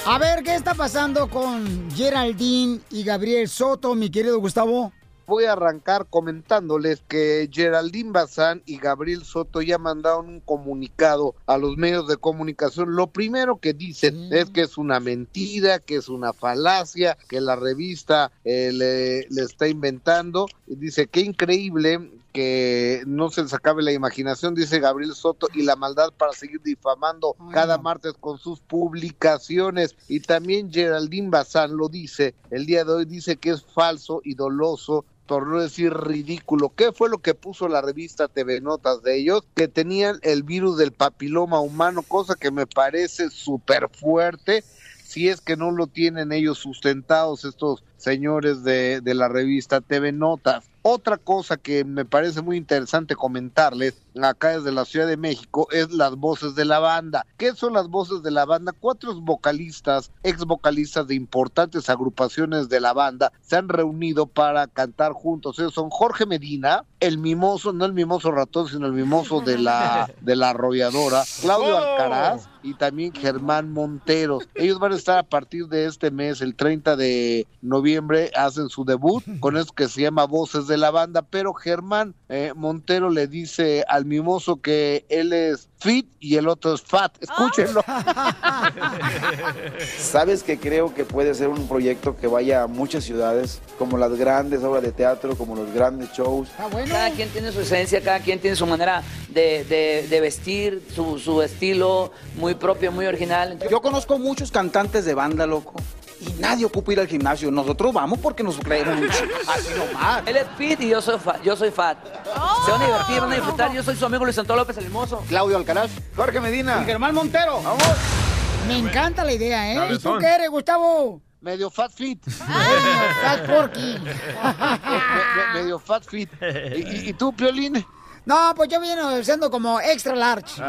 A ver, ¿qué está pasando con Geraldine y Gabriel Soto, mi querido Gustavo? Voy a arrancar comentándoles que Geraldine Bazán y Gabriel Soto ya mandaron un comunicado a los medios de comunicación. Lo primero que dicen es que es una mentira, que es una falacia, que la revista eh, le, le está inventando. Y dice, qué increíble que no se les acabe la imaginación, dice Gabriel Soto, y la maldad para seguir difamando cada martes con sus publicaciones. Y también Geraldine Bazán lo dice, el día de hoy dice que es falso y doloso por no decir ridículo. ¿Qué fue lo que puso la revista TV Notas de ellos? Que tenían el virus del papiloma humano, cosa que me parece súper fuerte. Si es que no lo tienen ellos sustentados estos señores de, de la revista TV Notas. Otra cosa que me parece muy interesante comentarles acá desde la Ciudad de México es las voces de la banda. ¿Qué son las voces de la banda? Cuatro vocalistas, ex vocalistas de importantes agrupaciones de la banda se han reunido para cantar juntos. Ellos son Jorge Medina, el mimoso, no el mimoso ratón, sino el mimoso de la, de la arrolladora, Claudio Alcaraz y también Germán Montero. Ellos van a estar a partir de este mes, el 30 de noviembre, hacen su debut con eso que se llama Voces de la Banda, pero Germán eh, Montero le dice al mimoso que él es fit y el otro es fat. Escúchenlo. Sabes que creo que puede ser un proyecto que vaya a muchas ciudades, como las grandes obras de teatro, como los grandes shows. Cada quien tiene su esencia, cada quien tiene su manera de, de- de vestir, su, su estilo muy propio, muy original. Yo conozco muchos cantantes de banda, loco, y nadie ocupa ir al gimnasio. Nosotros vamos porque nos creemos así nomás. Él es fit y yo soy fat. Yo soy fat. Se van a divertir, van a disfrutar. Yo soy su amigo Luis Antonio López el Hermoso. Claudio Alcaraz, Jorge Medina, Germán Montero. Vamos. Me encanta la idea, ¿eh? ¿Y tú qué eres, Gustavo? Medio fat fit. Fat porky. medio fat fit. ¿Y, y- y tú, Piolín? No, pues yo viene siendo como extra large.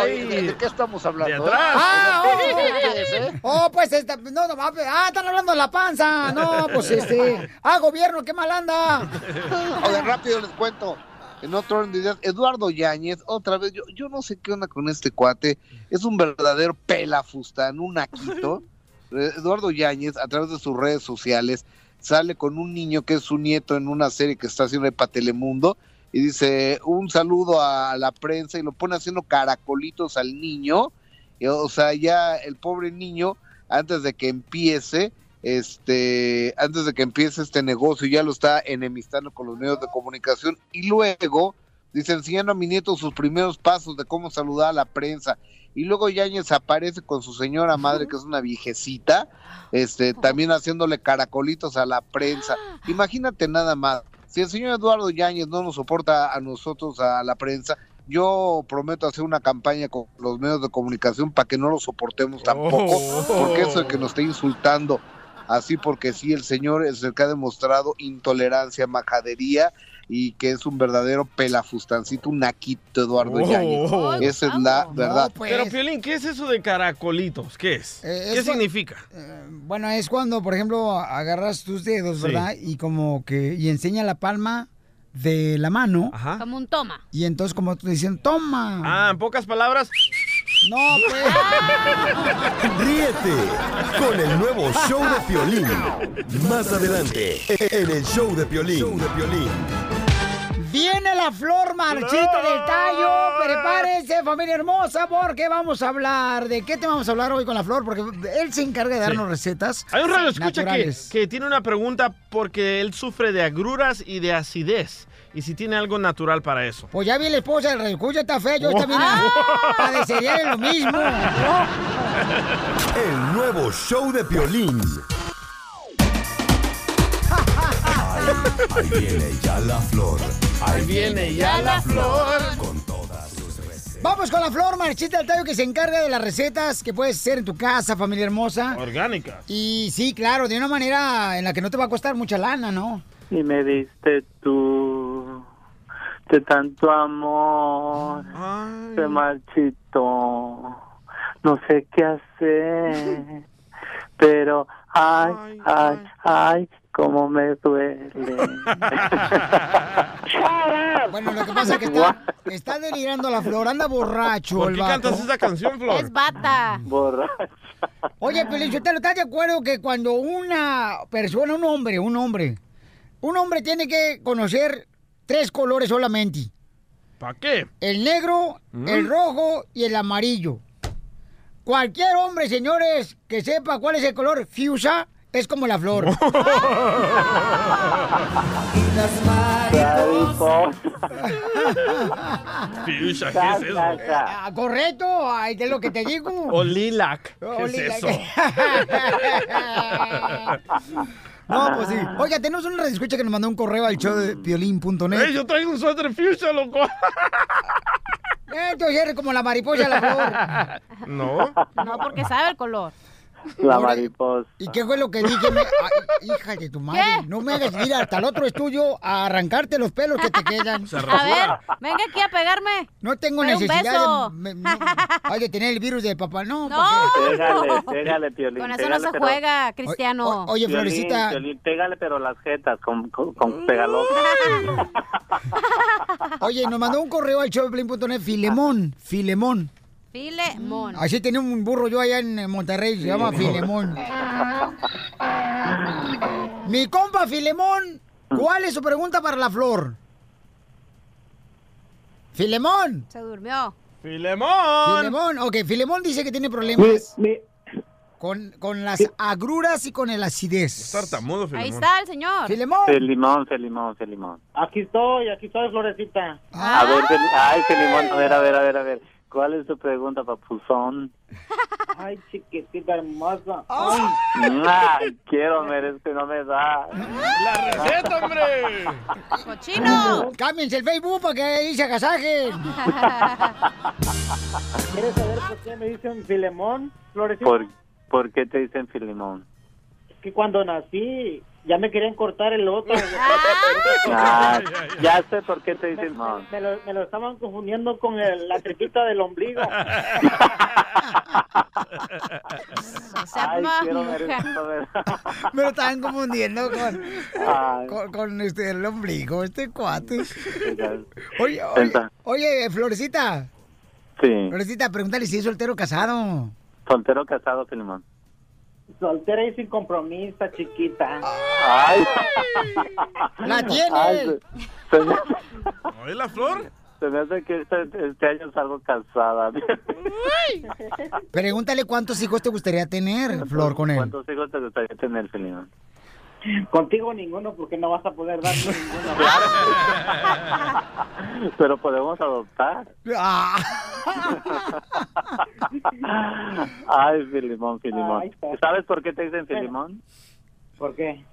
Oye, ¿de, de qué estamos hablando? De atrás. Ah, oh, ¿Qué es, eh? Oh, pues esta, no, no, va, ah, están hablando de la panza. No, pues este, ah, gobierno, qué mal anda. Oigan, rápido les cuento. En otro orden de ideas, Eduardo Yáñez, otra vez, yo, yo no sé qué onda con este cuate, es un verdadero pelafustán, un naquito. Eh, Eduardo Yáñez, a través de sus redes sociales, sale con un niño que es su nieto en una serie que está haciendo para Telemundo, y dice un saludo a la prensa y lo pone haciendo caracolitos al niño. Y, o sea, ya el pobre niño, antes de que empiece, este, antes de que empiece este negocio, ya lo está enemistando con los medios de comunicación y luego dice enseñando a mi nieto sus primeros pasos de cómo saludar a la prensa y luego Yáñez aparece con su señora madre que es una viejecita, este, también haciéndole caracolitos a la prensa. Imagínate nada más, si el señor Eduardo Yáñez no nos soporta a nosotros, a la prensa, yo prometo hacer una campaña con los medios de comunicación para que no lo soportemos tampoco, Oh. porque eso de que nos esté insultando así porque sí, el señor es el que ha demostrado intolerancia, majadería y que es un verdadero pelafustancito, un naquito Eduardo Oh. Yáñez. Esa es la verdad. Pero, Piolín, ¿qué es eso de caracolitos? ¿Qué es? pues. Eh, ¿Qué significa? Bueno, es cuando, por ejemplo, agarras tus dedos, Sí. ¿verdad? Y como que, y enseña la palma de la mano. Como un toma. Y entonces como tú dicen, toma. Ah, en pocas palabras. No, pues. Ríete con el nuevo show de Piolín. Más adelante, en el show de Piolín. Show de Piolín. Viene la flor marchita del tallo. Prepárense, familia hermosa, porque vamos a hablar. ¿De qué te vamos a hablar hoy con la flor? Porque él se encarga de darnos recetas. Hay un radio escucha que, que tiene una pregunta porque él sufre de agruras y de acidez. Y si tiene algo natural para eso. Pues ya vi la esposa del escucha, está fea. Yo también Oh. padecería de lo mismo. El nuevo show de Piolín. Ahí viene ya la flor. Ahí viene ya la flor. Vamos con la flor marchita del tallo que se encarga de las recetas que puedes hacer en tu casa, familia hermosa. Orgánica. Y sí, claro, de una manera en la que no te va a costar mucha lana, ¿no? Y me diste tú de tanto amor, se marchito, no sé qué hacer, pero ay, ay, ay, cómo me duele. Bueno, lo que pasa es que está, está delirando la flor, anda borracho ¿Por el qué vato. cantas esa canción, Flor? Es bata. Borracho. Oye, Pelichotelo, ¿estás de acuerdo que cuando una persona, un hombre, un hombre, un hombre tiene que conocer tres colores solamente? ¿Para qué? El negro, ¿Mm? el rojo y el amarillo. Cualquier hombre, señores, que sepa cuál es el color fuchsia, es como la flor. Fuchsia, ¿qué es eso? Ah, correcto, ay, ¿qué es lo que te digo? O lilac. ¿Qué O es lilac. eso? No, pues sí. Oiga, tenemos una escucha que nos mandó un correo al show de piolín.net. ¡Ey, yo traigo un suéter fuchsia, loco! Entonces eres como la mariposa de la flor. No. No, porque sabe el color. La mariposa. ¿Y qué fue lo que dije? Me- Ay, hija de tu madre, no me hagas ir hasta el otro estudio a arrancarte los pelos que te quedan. A ver, venga aquí a pegarme. No tengo necesidad beso. de, me- no, ay, de tener el virus del papá, no. No. porque- Pégale, pégale, Piolín. Con eso no se pero- juega, Cristiano. O- oye, Piolín, Florecita. Piolín, pégale, pero las jetas con, con. Oye, nos mandó un correo al show de Piolín.net, Filemón, Filemón. Filemón. Así tenía un burro yo allá en Monterrey, se llama Filemón. Mi compa Filemón, ¿cuál es su pregunta para la flor? Filemón. Se durmió. ¡Filemón! Filemón, ok, Filemón dice que tiene problemas con, con las agruras y con el acidez. Tartamudo, Filemón. Ahí está el señor. Filemón. Felimón, Felimón, Felimón. Aquí estoy, aquí estoy, Florecita. A ver, Fel- ay, a ver, a ver, a ver, a ver. ¿Cuál es tu pregunta, papuzón? Ay, chiquitita hermosa. Ay, quiero, merezco y no me da. ¡La receta, hombre! ¡Cochino! Cámbiense el Facebook para que ahí se agasajen. ¿Quieres saber por qué me dicen Filemón, Florecita? ¿Por, ¿Por qué te dicen Filimón? Que cuando nací ya me querían cortar el otro. Ah, ya sé por qué te dicen. Me lo, me lo estaban confundiendo con el- la tripita del ombligo. Ay, quiero ver esto, ver. Me lo estaban confundiendo con, con, con, este, el ombligo, este cuate. Oye, oye, oye, Florecita. Sí, Florecita, pregúntale si es soltero o casado. soltero casado, Filimón. Soltera y sin compromiso, chiquita. Ay. ¡La tienes! Ay, se, se me, ¿Oye la flor? se me hace que este, este año salgo casada. Pregúntale cuántos hijos te gustaría tener, Flor, con él. ¿Cuántos hijos te gustaría tener, Filimón? Contigo ninguno porque no vas a poder darme ninguno. Pero podemos adoptar. Ay, Filimón, Filimón. ¿Sabes por qué te dicen Filimón? ¿Por qué?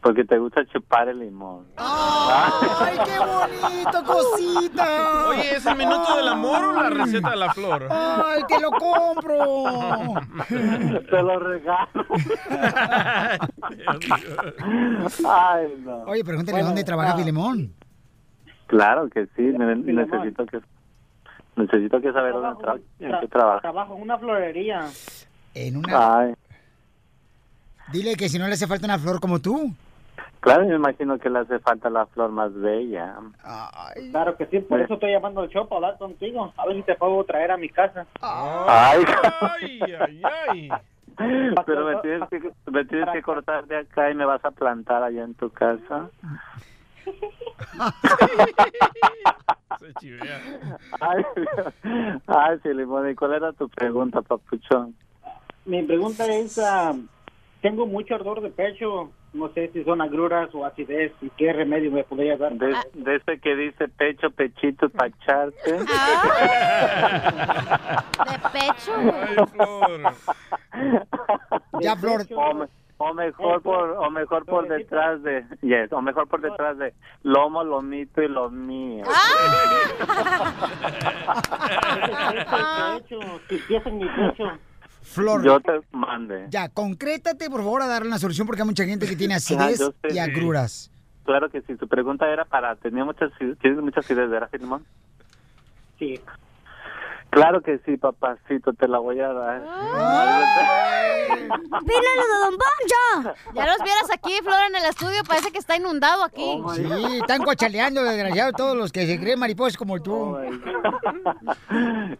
Porque te gusta chupar el limón. ¡Ay, qué bonito, cosita! Oye, ¿es el minuto del amor o la receta de la flor? ¡Ay, te lo compro! Te lo regalo. Ay, no. Oye, pregúntale Bueno, dónde trabaja ah. Filemón. Claro que sí, necesito que necesito que saber dónde tra- en Tra- qué trabaja. Trabajo en una florería. En una... Ay, Dile que si no le hace falta una flor como tú. Claro, me imagino que le hace falta la flor más bella. Claro que sí, por eso estoy llamando al show para hablar contigo. A ver si te puedo traer a mi casa. Ay, Ay, ay, ay. pero me tienes que me tienes que cortar de acá y me vas a plantar allá en tu casa. Se chivea. Ay, ay, Filimón, ¿y cuál era tu pregunta, papuchón? Mi pregunta es, ah, tengo mucho ardor de pecho, no sé si son agruras o acidez, y qué remedio me podría dar. De, de ese que dice pecho, pechito, pacharte. De pecho. Ay, flor. Ya, Flor. O, o mejor por o mejor por detrás de yes, o mejor por detrás de lomo, lomito y lo mío. Ah. si pies en mi pecho. Flor, Yo te mande. ya, concrétate, por favor, a darle una solución porque hay mucha gente que tiene acidez y agruras. Claro que sí, su pregunta era para tenía muchas tienes muchas ideas, ¿verdad, Filimón? Sí. Claro que sí, papacito, te la voy a dar. ¡Pílalo de Don Poncho! Ya los vieras aquí, Flor, en el estudio. Parece que está inundado aquí. Oh, Sí, están cochaleando, desgraciado, todos los que se creen mariposas como tú.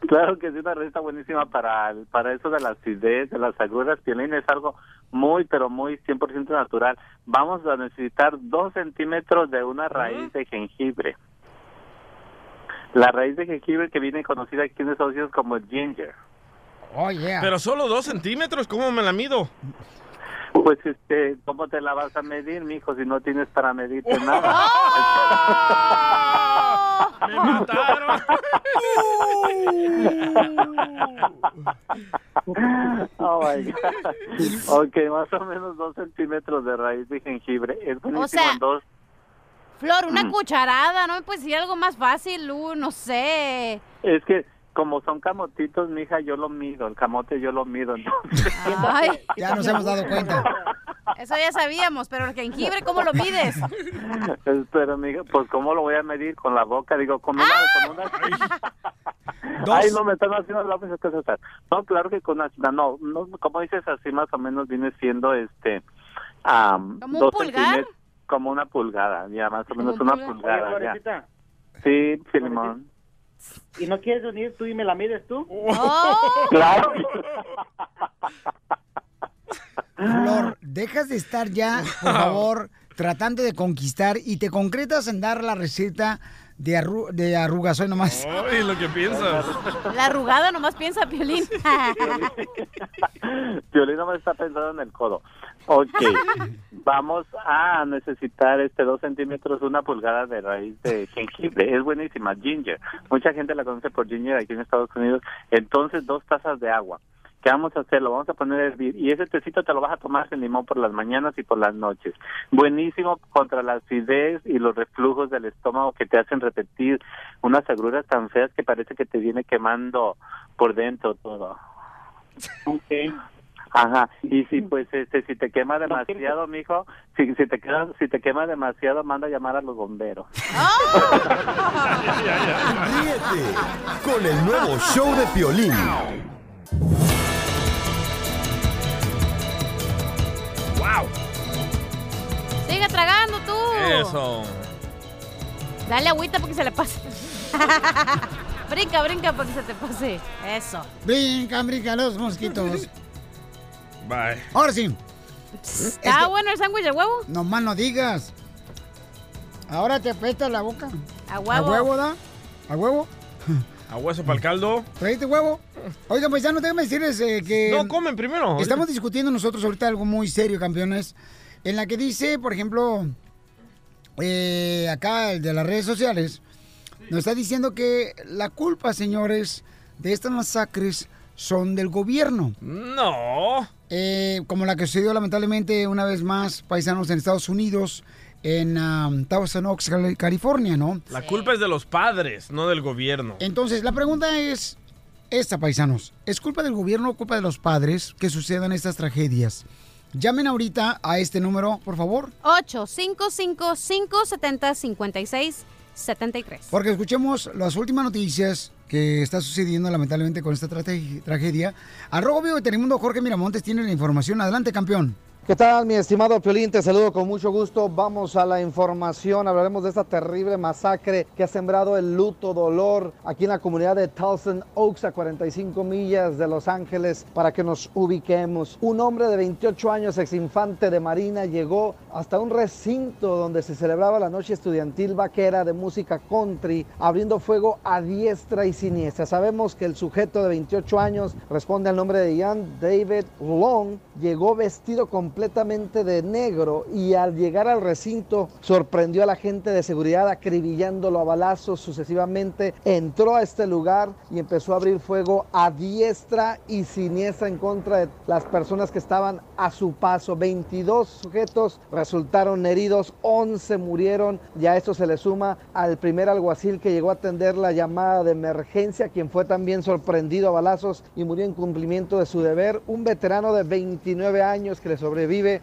Claro que sí, una receta buenísima para, para eso de la acidez, de las agruras. Piolín es algo muy, pero muy 100% natural. Vamos a necesitar dos centímetros de una raíz de jengibre. La raíz de jengibre que viene conocida aquí en Estados Unidos como ginger. Oh, yeah. Pero solo dos centímetros, ¿cómo me la mido? Pues, este, ¿cómo te la vas a medir, mijo, si no tienes para medirte nada? ¡Me mataron! Oh my God. Ok, más o menos dos centímetros de raíz de jengibre. Es buenísimo sea, en dos. Flor, una Mm. cucharada, ¿no puedes decir algo más fácil, Lu? No sé. Es que como son camotitos, mija, yo lo mido. El camote yo lo mido. Entonces, Ay, Ya nos hemos dado cuenta. eso ya sabíamos, pero el jengibre, ¿cómo lo mides? pero, mija, pues ¿cómo lo voy a medir? Con la boca, digo, con una... Con una... Ay, no, me están haciendo la cosa. No, claro que con una... No, no, como dices así, más o menos viene siendo este... am, ¿Como un dos pulgar? Como una pulgada, ya, más o menos un una pulgar. Oye, pulgada, ya. Sí, Filimón. ¿y no quieres venir tú y me la mides tú? Oh, Claro. Flor, dejas de estar ya, por favor, tratando de conquistar y te concretas en dar la receta de, arru de arrugazoy nomás. Ay, lo que piensas. la arrugada nomás piensa Piolín. Violina me está pensando en el codo. Ok, vamos a necesitar este dos centímetros, una pulgada de raíz de jengibre. Es buenísima, ginger. Mucha gente la conoce por ginger aquí en Estados Unidos. Entonces, dos tazas de agua. ¿Qué vamos a hacer? Lo vamos a poner a hervir y ese tecito te lo vas a tomar sin limón por las mañanas y por las noches. Buenísimo contra la acidez y los reflujos del estómago que te hacen repetir unas agruras tan feas que parece que te viene quemando por dentro todo. Okay. Ajá, y si pues este si te quema demasiado, mijo, si si te queda si te quema demasiado, manda a llamar a los bomberos. Ríete con el nuevo show de Piolín. ¡Wow! Sigue tragando tú. Eso. Dale agüita porque se le pase. brinca, brinca porque se te pase. Eso. Brincan, brincan los mosquitos. Bye. Ahora sí. ¿Está bueno el sándwich de huevo? No más no digas. Ahora te apesta la boca. A huevo. ¿A huevo, da? ¿A huevo? A hueso para el caldo. ¿Traíste huevo? Oigan, pues ya no déjame decirles eh, que... No, comen primero. Estamos discutiendo nosotros ahorita algo muy serio, campeones, en la que dice, por ejemplo, eh, acá el de las redes sociales, nos está diciendo que la culpa, señores, de estas masacres son del gobierno. No. Eh, como la que sucedió lamentablemente una vez más, paisanos en Estados Unidos, en um, Thousand Oaks, Cali- California, ¿no? La culpa es de los padres, no del gobierno. Entonces, la pregunta es esta, paisanos. ¿Es culpa del gobierno o culpa de los padres que sucedan estas tragedias? Llamen ahorita a este número, por favor, 855-570-5673. porque escuchemos las últimas noticias que está sucediendo lamentablemente con esta tragedia. Arroba Vivo de Telemundo, Jorge Miramontes tiene la información. Adelante, campeón. ¿Qué tal, mi estimado Piolín? Te saludo con mucho gusto. Vamos a la información. Hablaremos de esta terrible masacre que ha sembrado el luto, dolor aquí en la comunidad de Tulsa Oaks, a 45 millas de Los Ángeles, para que nos ubiquemos. Un hombre de 28 años, exinfante de Marina, llegó hasta un recinto donde se celebraba la noche estudiantil vaquera de música country, abriendo fuego a diestra y siniestra. Sabemos que el sujeto de 28 años responde al nombre de Ian David Long, llegó vestido completamente de negro y al llegar al recinto sorprendió a la gente de seguridad acribillándolo a balazos sucesivamente. Entró a este lugar y empezó a abrir fuego a diestra y siniestra en contra de las personas que estaban a su paso. 22 sujetos resultaron heridos, 11 murieron y a esto se le suma al primer alguacil que llegó a atender la llamada de emergencia, quien fue también sorprendido a balazos y murió en cumplimiento de su deber. Un veterano de 29 años que le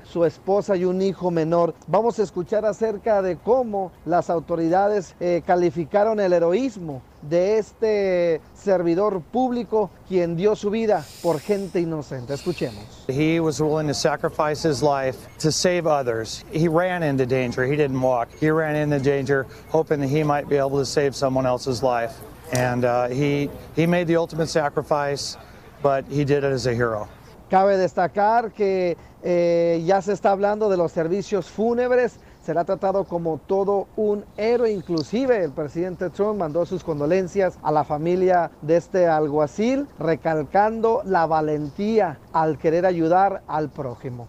su esposa y un hijo menor. Vamos a escuchar acerca de cómo las autoridades eh, calificaron el heroísmo de este servidor público quien dio su vida por gente inocente. Escuchemos. He was willing to sacrifice his life to save others. He ran into danger. He didn't walk. He ran into danger hoping that he might be able to save someone else's life. And uh, he, he made the ultimate sacrifice, but he did it as a hero. Cabe destacar que eh, ya se está hablando de los servicios fúnebres. Será tratado como todo un héroe. Inclusive el presidente Trump mandó sus condolencias a la familia de este alguacil, recalcando la valentía al querer ayudar al prójimo.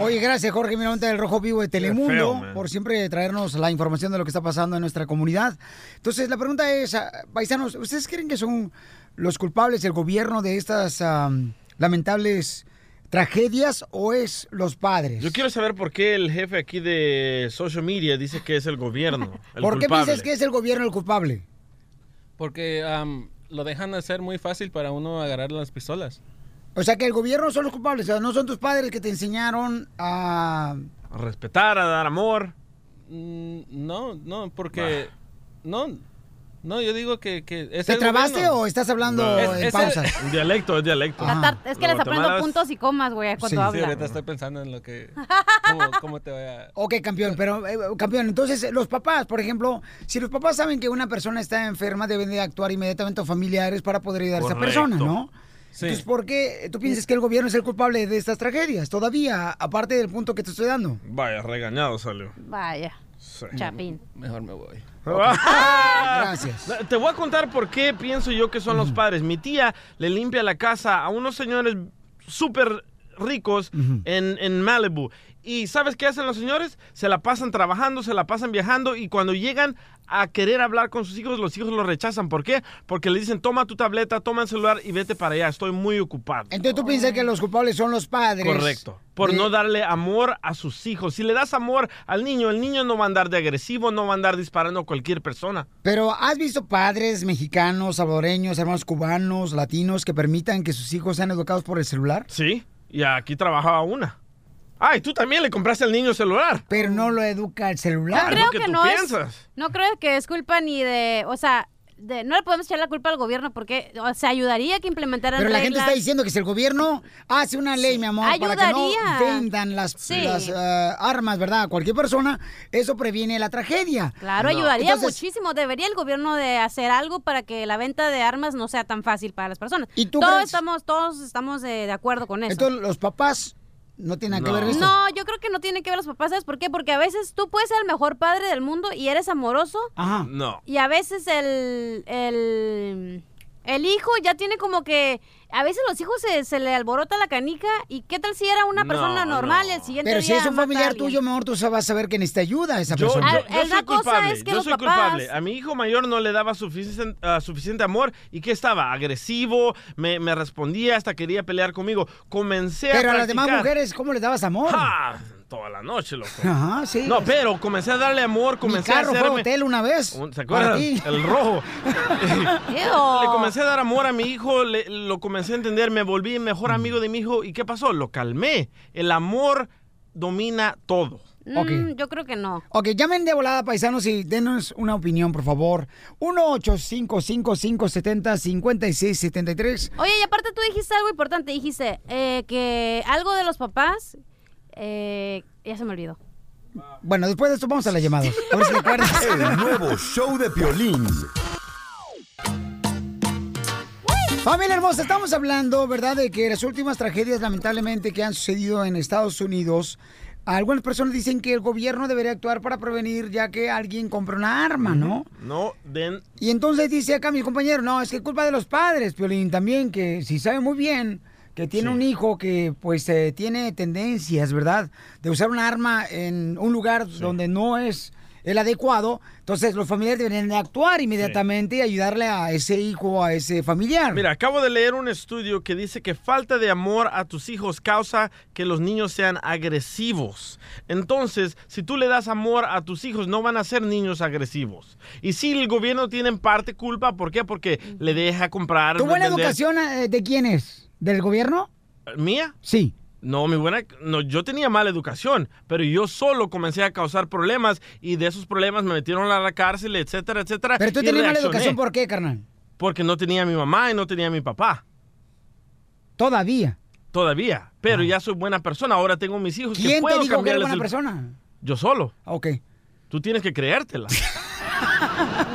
Oye, gracias Jorge Miramonte del Rojo Vivo de Telemundo feo, por siempre traernos la información de lo que está pasando en nuestra comunidad. Entonces, la pregunta es, ah, paisanos, ¿ustedes creen que son los culpables el gobierno de estas lamentables tragedias o es los padres? Yo quiero saber por qué el jefe aquí de social media dice que es el gobierno. El ¿Por qué piensas que es el gobierno el culpable? Porque am, lo dejan hacer muy fácil para uno agarrar las pistolas. O sea, que el gobierno son los culpables, o sea, no son tus padres que te enseñaron a... A respetar, a dar amor. Mm, No, no, porque... No, no, yo digo que... que es ¿Te trabaste gobierno. o estás hablando Es- en es el- pausa? Dialecto, es dialecto. Es que les aprendo puntos y comas, güey, cuando Sí, hablan. ahorita estoy pensando en lo que... ¿Cómo, cómo te voy a...? Ok, campeón, pero eh, campeón, entonces los papás, por ejemplo, si los papás saben que una persona está enferma, deben de actuar inmediatamente o familiares para poder ayudar a esa persona, ¿no? Sí. Entonces, ¿por qué tú piensas que el gobierno es el culpable de estas tragedias? Todavía, aparte del punto que te estoy dando. Vaya, regañado salió. Vaya. Chapín. Mejor me voy. Gracias. Te voy a contar por qué pienso yo que son los padres. Mi tía le limpia la casa a unos señores súper ricos en, en Malibu. ¿Y sabes qué hacen los señores? Se la pasan trabajando, se la pasan viajando y cuando llegan a querer hablar con sus hijos, los hijos los rechazan. ¿Por qué? Porque le dicen, toma tu tableta, toma el celular y vete para allá, estoy muy ocupado. Entonces tú piensas que los culpables son los padres. Correcto. Por no darle amor a sus hijos. Si le das amor al niño, el niño no va a andar de agresivo, no va a andar disparando a cualquier persona. Pero ¿has visto padres mexicanos, salvadoreños, hermanos cubanos, latinos que permitan que sus hijos sean educados por el celular? Sí, y aquí trabajaba una. Ay, tú también le compraste al niño celular. Pero no lo educa el celular. creo que no es, no creo que es culpa ni de, o sea, de, no le podemos echar la culpa al gobierno porque, o sea, ayudaría a que implementaran Pero la gente está diciendo que si el gobierno hace una ley, mi amor, para que no Ayudaría. vendan las, Sí. las, ah, armas, ¿verdad? A cualquier persona, eso previene la tragedia. Claro, ayudaría Entonces, muchísimo. Debería el gobierno de hacer algo para que la venta de armas no sea tan fácil para las personas. ¿Y tú todos crees? estamos, todos estamos de, de acuerdo con eso. Entonces, los papás no tienen nada que ver esto. No, yo creo que no tiene que ver los papás, ¿sabes por qué? Porque a veces tú puedes ser el mejor padre del mundo y eres amoroso Ajá. No. y a veces el, el, el hijo ya tiene como que... A veces los hijos se, se le alborota la canica y qué tal si era una No, persona normal y el siguiente Pero si es un a familiar tuyo, mejor tú vas a saber que necesita ayuda esa Yo, persona. yo- yo la soy culpable, es que yo soy papás- culpable. A mi hijo mayor no le daba suficiente, ah, suficiente amor. ¿Y qué estaba? Agresivo, me, me respondía, hasta quería pelear conmigo. Comencé Pero a a las demás mujeres, ¿cómo les dabas amor? ¡Ja! Toda la noche, loco. Ajá, sí. No, pero comencé a darle amor, Mi comencé carro a fue hacerme... hotel una vez. Un- ¿Se para acuerdan? ti. El rojo. le comencé a dar amor a mi hijo, le- lo comencé a entender, me volví mejor amigo de mi hijo. ¿Y qué pasó? Lo calmé. El amor domina todo. Mm, yo creo que no. Ok, llamen de volada, paisanos, y denos una opinión, por favor. 1-855-570-5673. Oye, y aparte tú dijiste algo importante, dijiste eh, que algo de los papás, eh, ya se me olvidó. Bueno, después de esto vamos a las llamadas. A ver si te acuerdas. El nuevo show de Piolín. Familia hermosa, estamos hablando, ¿verdad?, de que las últimas tragedias, lamentablemente, que han sucedido en Estados Unidos, algunas personas dicen que el gobierno debería actuar para prevenir ya que alguien compra una arma, ¿no? No, den... Y entonces dice acá mi compañero, no, es que es culpa de los padres, Piolín, también, que si sabe muy bien que tiene un hijo que pues eh, tiene tendencias, ¿verdad? De usar un arma en un lugar donde no es el adecuado, entonces los familiares deberían de actuar inmediatamente y ayudarle a ese hijo, a ese familiar. Mira, acabo de leer un estudio que dice que falta de amor a tus hijos causa que los niños sean agresivos. Entonces, si tú le das amor a tus hijos, no van a ser niños agresivos. Y sí, el gobierno tiene en parte culpa. ¿Por qué? Porque le deja comprar. ¿Tu buena vender- educación eh, de quién es? ¿Del gobierno? ¿Mía? Sí. No, mi buena, no, yo tenía mala educación, pero yo solo comencé a causar problemas y de esos problemas me metieron a la cárcel, etcétera, etcétera. Pero tú tenías mala educación, ¿por qué, carnal? Porque no tenía a mi mamá y no tenía a mi papá. Todavía. Todavía. Pero ya soy buena persona. Ahora tengo mis hijos. que ¿Quién te puedo dijo que eres buena el- persona? Yo solo. Ok. Tú tienes que creértela.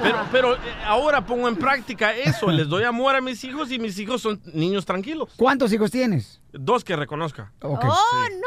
pero pero eh, ahora pongo en práctica eso. Les doy amor a mis hijos y mis hijos son niños tranquilos. ¿Cuántos hijos tienes? Dos que reconozca. Oh,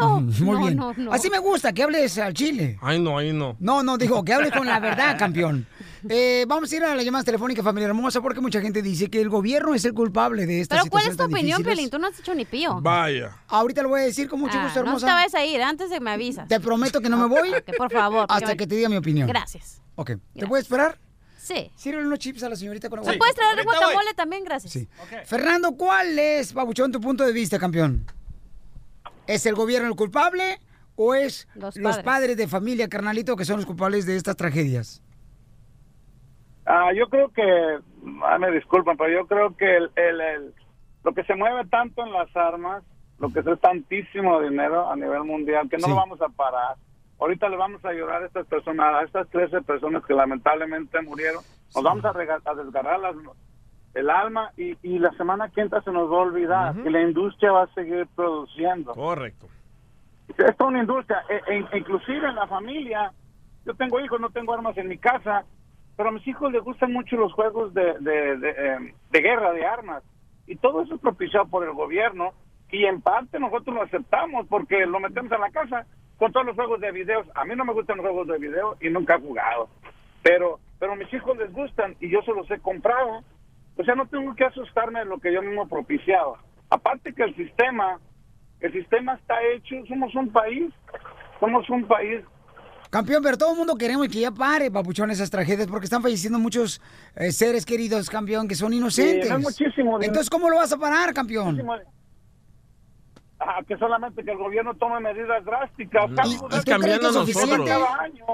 no. Muy no, bien. no, no. Así me gusta, que hables al chile. Ay, no, ahí no. No, no, digo, que hables con la verdad, campeón. Eh, vamos a ir a las llamadas telefónicas, familia hermosa, porque mucha gente dice que el gobierno es el culpable de esta Pero ¿cuál es tu opinión. Pelín? Tú no has dicho ni pío. Vaya. Ahorita lo voy a decir con mucho Ah, gusto, no hermosa. te vayas a ir, antes de que me avisas. Te prometo que no me voy Ok, por favor. hasta me- que te diga mi opinión. Gracias. Ok. ¿Te puedo esperar? Sí. Sírvele unos chips a la señorita con ¿Me puedes traer el guacamole también? Gracias. Sí. Fernando, ¿cuál es, Babuchón, tu punto de vista, campeón? ¿Es el gobierno el culpable o es Los padres. de familia, carnalito, que son los culpables de estas tragedias? Ah, yo creo que, ah, me disculpan, pero yo creo que el, el- el- lo que se mueve tanto en las armas, lo que es tantísimo dinero a nivel mundial, que no Sí. lo vamos a parar. Ahorita le vamos a ayudar a estas personas, a estas 13 personas que lamentablemente murieron. Nos vamos a, desgarrar las- el alma y, y la semana que entra se nos va a olvidar que la industria va a seguir produciendo. Correcto. Esto es una industria, e- e- inclusive en la familia. Yo tengo hijos, no tengo armas en mi casa, pero a mis hijos les gustan mucho los juegos de, de, em, de guerra, de armas. Y todo eso es propiciado por el gobierno y en parte nosotros lo aceptamos porque lo metemos a la casa con todos los juegos de videos. A mí no me gustan los juegos de video y nunca he jugado. Pero, pero a mis hijos les gustan y yo se los he comprado. O sea, no tengo que asustarme de lo que yo mismo he propiciado. Aparte que el sistema El sistema está hecho, somos un país, somos un país Campeón, pero todo el mundo queremos que ya pare, papuchón, esas tragedias, porque están falleciendo muchos eh, seres queridos, campeón, que son inocentes. Sí, no muchísimo. Entonces, ¿cómo lo vas a parar, campeón? ah, que solamente que el gobierno tome medidas drásticas. Es cambiando nosotros. Cada año.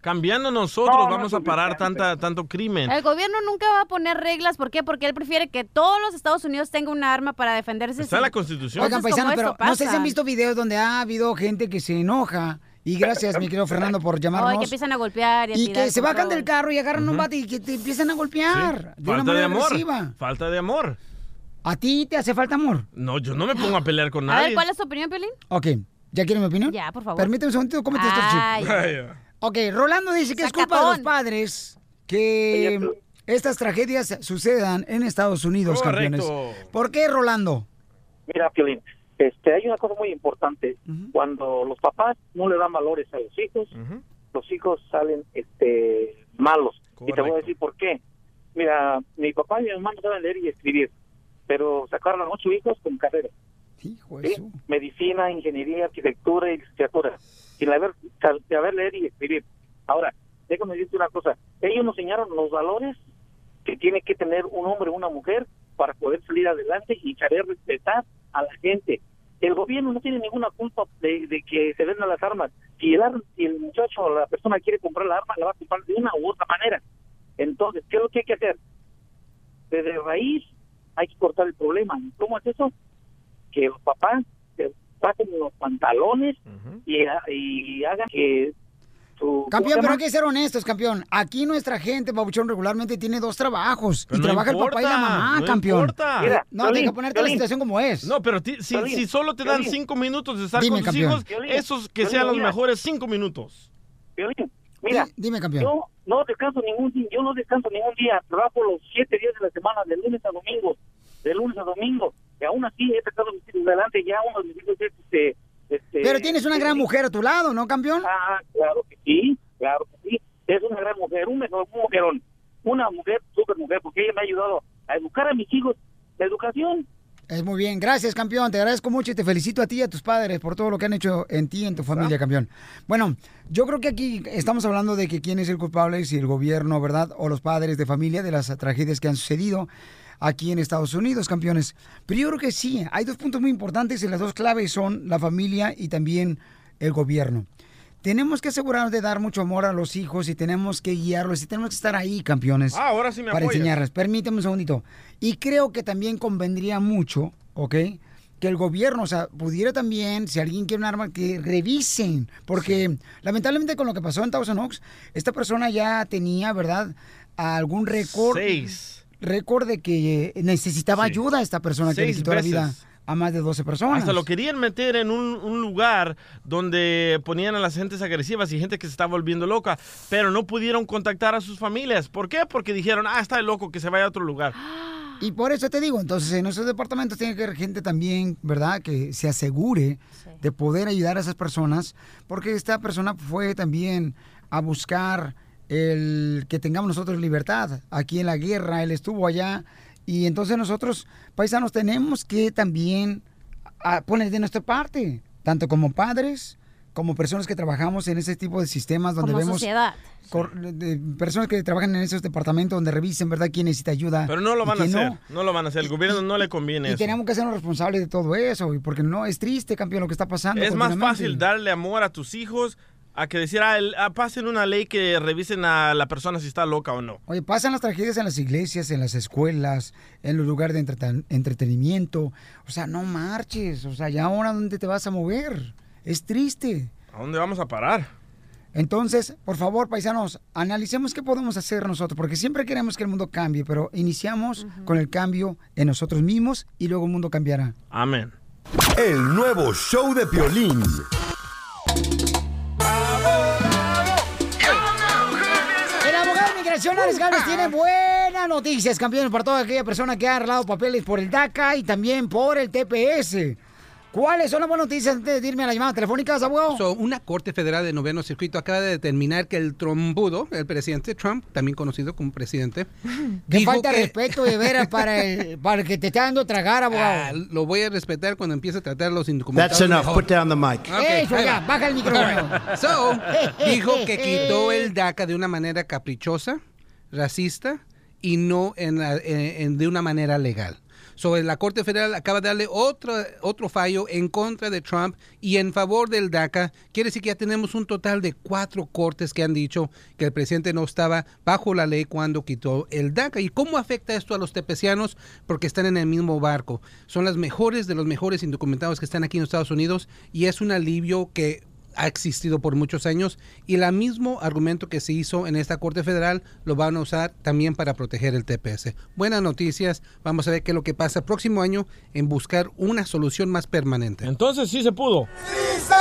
Cambiando nosotros No, no vamos a parar tanta, tanto crimen. El gobierno nunca va a poner reglas, ¿por qué? Porque él prefiere que todos los Estados Unidos tengan un arma para defenderse. Está la Constitución. Oigan, paisano, pero no sé si han visto videos donde ha habido gente que se enoja. Y gracias, mi querido Fernando, por llamarnos. Ay, que empiezan a golpear y a Y tirar que se bajan del carro y agarran un bate y que te empiezan a golpear. De una Falta de manera amor. agresiva. Falta de amor. ¿A ti te hace falta amor? No, yo no me pongo a pelear con A ver, nadie. ¿cuál es tu opinión, Piolín? Ok, ¿ya quieren mi opinión? Ya, por favor. Permíteme un segundito, cómete estos chips. Ok, Rolando dice que es culpa de los padres que estas tragedias sucedan en Estados Unidos, Correcto. campeones. ¿Por qué, Rolando? Mira, Piolín, este, hay una cosa muy importante. Cuando los papás no le dan valores a los hijos, los hijos salen este, malos. Y te voy a decir por qué. Mira, mi papá y mi mamá no saben leer y escribir, pero sacaron a ocho hijos con carrera. ¿Sí? Medicina, ingeniería, arquitectura y licenciatura. Sin haber, sin haber leer y escribir. Ahora, déjame decirte una cosa. Ellos nos enseñaron los valores que tiene que tener un hombre o una mujer para poder salir adelante y saber respetar a la gente. El gobierno no tiene ninguna culpa de, de que se vendan las armas. Si el, si el muchacho o la persona quiere comprar la arma, la va a comprar de una u otra manera. Entonces, ¿qué es lo que hay que hacer? Desde raíz hay que cortar el problema. ¿Cómo es eso? Que los papás se saquen los pantalones y, y hagan que Campeón, ¿cómo se pero hay que ser honestos, campeón. Aquí nuestra gente, Babuchón, regularmente tiene dos trabajos. Pero y no trabaja el papá y la mamá, no campeón. importa. Mira, no, Piolín, deja ponerte la situación como es. No, pero ti- si, Piolín, si solo te dan cinco minutos de estar Dime, con tus campeón. hijos, esos que sean los mira. mejores cinco minutos. Violín, mira, dime, campeón. yo no descanso ningún día, yo no descanso ningún día, trabajo los siete días de la semana, de lunes a domingo, de lunes a domingo, y aún así he sacado mis hijos adelante, ya uno de mis hijos es, este, este, Pero tienes una gran mujer a tu lado, ¿no, campeón? Ah, claro que sí, claro que sí, es una gran mujer, un mejor, un mujerón, una mujer, súper mujer, porque ella me ha ayudado a educar a mis hijos, la educación, Es muy bien. Gracias, campeón. Te agradezco mucho y te felicito a ti y a tus padres por todo lo que han hecho en ti y en tu familia, campeón. Bueno, yo creo que aquí estamos hablando de que quién es el culpable, si el gobierno, ¿verdad? O los padres de familia de las tragedias que han sucedido aquí en Estados Unidos, campeones. Pero yo creo que sí, hay dos puntos muy importantes y las dos claves son la familia y también el gobierno. Tenemos que asegurarnos de dar mucho amor a los hijos y tenemos que guiarlos y tenemos que estar ahí, campeones. Ah, ahora sí me Para apoyas. enseñarles. Permíteme un segundito. Y creo que también convendría mucho, ¿ok? Que el gobierno, o sea, pudiera también, si alguien quiere un arma, que revisen. Porque lamentablemente con lo que pasó en Thousand Oaks, esta persona ya tenía, ¿verdad? Algún récord. Seis. Récord de que necesitaba ayuda a esta persona que le quitó la vida a más de 12 personas. Hasta lo querían meter en un, un lugar donde ponían a las gentes agresivas y gente que se estaba volviendo loca, pero no pudieron contactar a sus familias. ¿Por qué? Porque dijeron, ah, está loco, que se vaya a otro lugar. Y por eso te digo, entonces en esos departamentos tiene que haber gente también, ¿verdad? Que se asegure de poder ayudar a esas personas, porque esta persona fue también a buscar el que tengamos nosotros libertad. Aquí en la guerra, él estuvo allá, y entonces nosotros, paisanos, tenemos que también a- poner de nuestra parte, tanto como padres, como personas que trabajamos en ese tipo de sistemas donde Como vemos sociedad. cor- de- personas que trabajan en esos departamentos donde revisen, ¿verdad?, quién necesita ayuda. Pero no lo y van a hacer, no. no. lo van a hacer. El gobierno no le conviene Y eso. tenemos que hacernos responsables de todo eso, y porque no es triste, campeón, lo que está pasando. Es más fácil darle amor a tus hijos a que decir, ah, el- ah, pasen una ley que revisen a la persona si está loca o no. Oye, pasan las tragedias en las iglesias, en las escuelas, en los lugares de entreten- entretenimiento. O sea, no marches. O sea, ya ahora dónde te vas a mover. Es triste. ¿A dónde vamos a parar? Entonces, por favor, paisanos, analicemos qué podemos hacer nosotros, porque siempre queremos que el mundo cambie, pero iniciamos con el cambio en nosotros mismos y luego el mundo cambiará. Amén. El nuevo show de Piolín. Migración Alex Galvez tiene buenas noticias, campeones, para toda aquella persona que ha arreglado papeles por el DACA y también por el TPS. ¿Cuáles son las buenas noticias antes de irme a la llamada telefónica, abogado? So, una corte federal de noveno circuito acaba de determinar que el trombudo, el presidente Trump, también conocido como presidente, Que dijo falta de que- respeto de veras para el, para el que te está dando a tragar, abogado. Ah, lo voy a respetar cuando empiece a tratar los indocumentados. That's enough. mejor. Put down the mic. Ok, Eso, ya, baja el micrófono. So, dijo que quitó el DACA de una manera caprichosa, racista y no en la- en- en- de una manera legal. So, la Corte Federal acaba de darle otro, otro fallo en contra de Trump y en favor del DACA. Quiere decir que ya tenemos un total de cuatro cortes que han dicho que el presidente no estaba bajo la ley cuando quitó el DACA. ¿Y cómo afecta esto a los tepecianos? Porque están en el mismo barco. Son las mejores de los mejores indocumentados que están aquí en Estados Unidos y es un alivio que ha existido por muchos años y el mismo argumento que se hizo en esta Corte Federal lo van a usar también para proteger el TPS. Buenas noticias, vamos a ver qué es lo que pasa el próximo año en buscar una solución más permanente. Entonces sí se pudo. ¡Sí se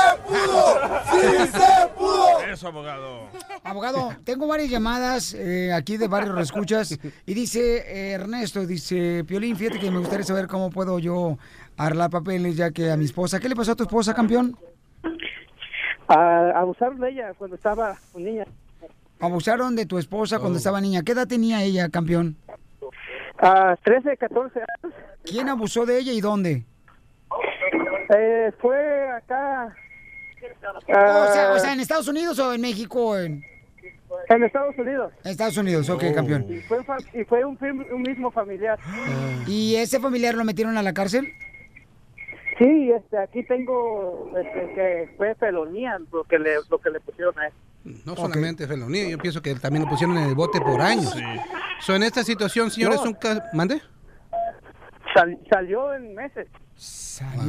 pudo! Eso, abogado. Abogado, tengo varias llamadas eh, aquí de varios escuchas y dice eh, Ernesto, dice Piolín, fíjate que me gustaría saber cómo puedo yo arreglar papeles ya que a mi esposa, ¿qué le pasó a tu esposa, campeón? A, abusaron de ella cuando estaba niña. Abusaron de tu esposa cuando estaba niña. ¿Qué edad tenía ella, campeón? A 13, 14 años. ¿Quién abusó de ella y dónde? Eh, fue acá. o, sea, ah, o sea, ¿en Estados Unidos o en México? En... En Estados Unidos. Estados Unidos, ok, campeón. Y fue, fa- y fue un, fam- un mismo familiar. ¿Y ese familiar lo metieron a la cárcel? Sí, este, aquí tengo este, que fue felonía lo que le, lo que le pusieron a él. No solamente felonía, yo pienso que también lo pusieron en el bote por años. So, en esta situación, señores, No. un ca- ¿Mande? Sal- salió en meses.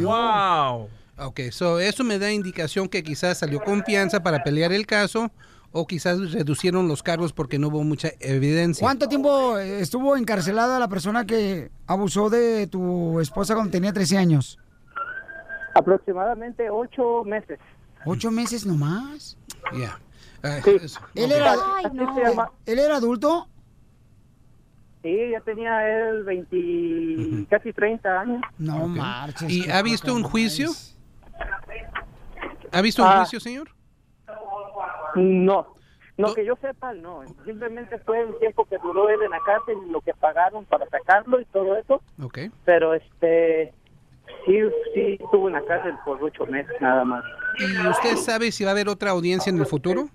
Wow. Ok, so eso me da indicación que quizás salió confianza para pelear el caso o quizás reducieron los cargos porque no hubo mucha evidencia. ¿Cuánto tiempo eh, estuvo encarcelada la persona que abusó de tu esposa cuando tenía 13 años? Aproximadamente ocho meses. ¿Ocho meses nomás? Ya. Eh, Sí. ¿Él era, se llama. ¿Él era adulto? Sí, ya tenía él 20, casi 30 años. No Ok. marches. ¿Y ha visto un juicio? más. ¿Ha visto un Ah. juicio, señor? No, no que yo sepa, no. Simplemente fue el tiempo que duró él en la cárcel y lo que pagaron para sacarlo y todo eso. Ok. Pero este, sí, sí estuvo en la cárcel por ocho meses nada más. ¿Y usted sabe si va a haber otra audiencia en el futuro?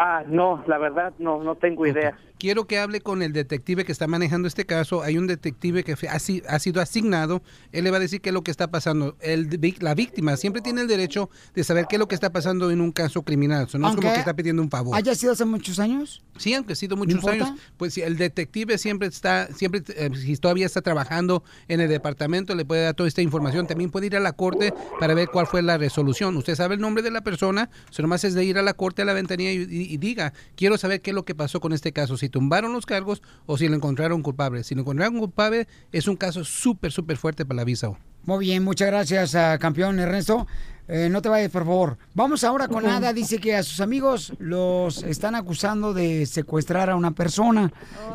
Ah, no, la verdad no, no tengo idea. Quiero que hable con el detective que está manejando este caso. Hay un detective que ha, si- ha sido asignado. Él le va a decir qué es lo que está pasando. El, la víctima siempre tiene el derecho de saber qué es lo que está pasando en un caso criminal. Eso no es como que está pidiendo un favor. ¿Haya sido hace muchos años? Sí, aunque ha sido muchos años, pues si el detective siempre está, siempre, eh, si todavía está trabajando en el departamento, le puede dar toda esta información. También puede ir a la corte para ver cuál fue la resolución. Usted sabe el nombre de la persona, solo más es de ir a la corte a la ventanilla y, y- y diga, quiero saber qué es lo que pasó con este caso, si tumbaron los cargos o si lo encontraron culpable. Si lo encontraron culpable, es un caso súper, súper fuerte para la visa. Muy bien, muchas gracias, ah, campeón Ernesto. Eh, no te vayas, por favor. Vamos ahora con Ada. Dice que a sus amigos los están acusando de secuestrar a una persona.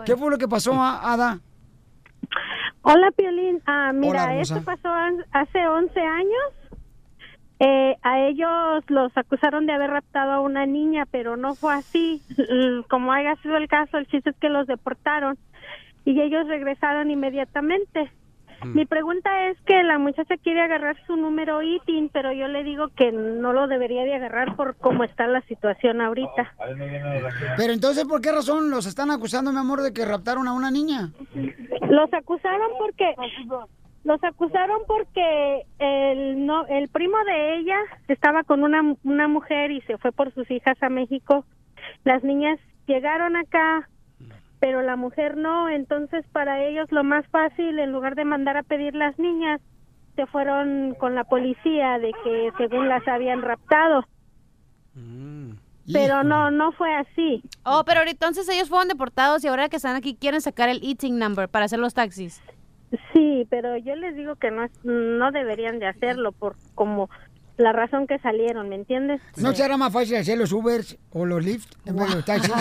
¿Qué fue lo que pasó, Ada? Hola, Piolín. Ah, mira, Hola, esto pasó hace 11 años. Eh, a ellos los acusaron de haber raptado a una niña, pero no fue así. Mm, Como haya sido el caso, el chiste es que los deportaron y ellos regresaron inmediatamente. Mi pregunta es que la muchacha quiere agarrar su número ITIN, pero yo le digo que no lo debería de agarrar por cómo está la situación ahorita. Pero entonces, ¿por qué razón los están acusando, mi amor, de que raptaron a una niña? Los acusaron porque los acusaron porque el no el primo de ella estaba con una una mujer y se fue por sus hijas a México. Las niñas llegaron acá, pero la mujer no, entonces para ellos lo más fácil en lugar de mandar a pedir las niñas se fueron con la policía de que según las habían raptado. Pero no no fue así. Oh, pero entonces ellos fueron deportados y ahora que están aquí quieren sacar el eating number para hacer los taxis. Sí, pero yo les digo que no no deberían de hacerlo por como la razón que salieron, ¿me entiendes? ¿No será más fácil hacer los Ubers o los Lyft en vez de los taxis?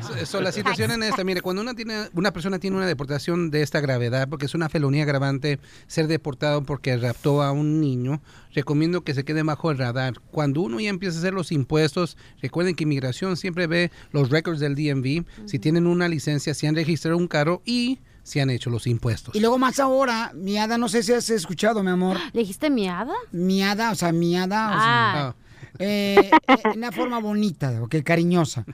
So, so, la situación en esta, mire, cuando una, tiene, una persona tiene una deportación de esta gravedad, porque es una felonía agravante ser deportado porque raptó a un niño, recomiendo que se quede bajo el radar. Cuando uno ya empieza a hacer los impuestos, recuerden que inmigración siempre ve los records del DMV, si tienen una licencia, si han registrado un carro y si han hecho los impuestos. Y luego más ahora, miada, no sé si has escuchado, mi amor. ¿Le dijiste miada? Miada, o sea, miada, o Ah. sea, eh, eh, una forma bonita, ok, cariñosa.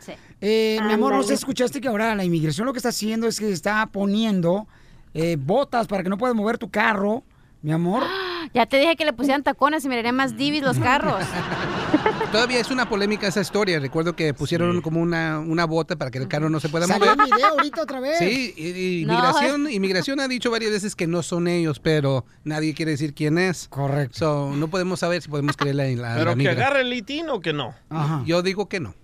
Eh, mi amor, ¿no sé, escuchaste que ahora la inmigración lo que está haciendo es que está poniendo eh, botas para que no puedas mover tu carro, mi amor? Ya te dije que le pusieran tacones y mirarían más divis los carros. Todavía es una polémica esa historia. Recuerdo que pusieron como una, una bota para que el carro no se pueda mover. video ahorita otra vez. Sí, y- y No, inmigración, inmigración ha dicho varias veces que no son ellos, pero nadie quiere decir quién es. Correcto. So, no podemos saber si podemos creerle a la, Pero que agarre el litín o que no. Yo digo que no.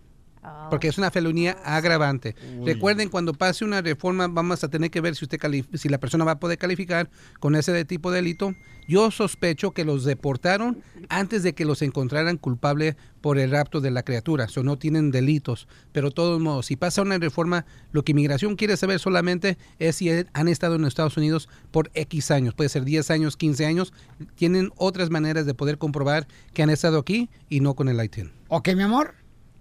Porque es una felonía agravante. Recuerden, cuando pase una reforma, vamos a tener que ver si usted si la persona va a poder calificar con ese de tipo de delito. Yo sospecho que los deportaron antes de que los encontraran culpable por el rapto de la criatura. O no tienen delitos. Pero de todos modos, si pasa una reforma, lo que inmigración quiere saber solamente es si han estado en Estados Unidos por X años. Puede ser 10 años, 15 años. Tienen otras maneras de poder comprobar que han estado aquí y no con el ITIN. Ok, mi amor.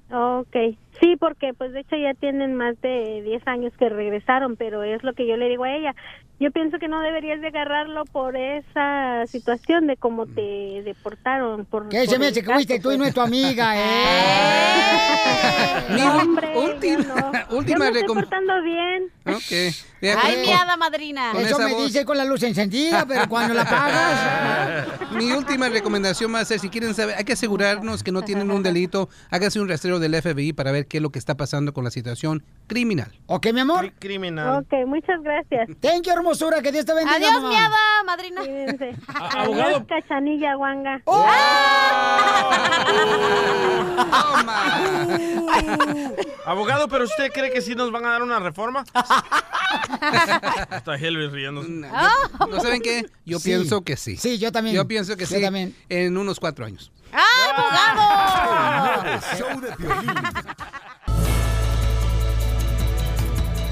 Ok, sí, porque pues de hecho ya tienen más de 10 años que regresaron, pero es lo que yo le digo a ella. Yo pienso que no deberías de agarrarlo por esa situación de cómo te deportaron. Por, ¿Qué se por me el hace que fuiste tú y pues. no es tu amiga, eh? No, hombre, yo no. última Yo me estoy portando bien. Ok. Vea, Ay, mi hada madrina. con Eso me voz. dice con la luz encendida, pero cuando la apagas... Mi última recomendación va a ser, si quieren saber, hay que asegurarnos que no tienen un delito, hágase un rastreo del FBI para ver qué es lo que está pasando con la situación criminal. Ok, mi amor. Criminal. Ok, muchas gracias. Thank you, hermosura. Que Dios te bendiga, Adiós, mamá. mi hada madrina. Cuídense. abogado. Adiós, cachanilla, guanga. Abogado, ¿pero usted cree que sí nos van a dar una reforma? Está Hillary riéndose. ¿No saben qué? Yo Sí. pienso que sí. Sí, yo también. Yo pienso que Yo sí. también. En unos cuatro años. ¡Ah, abogado! Show de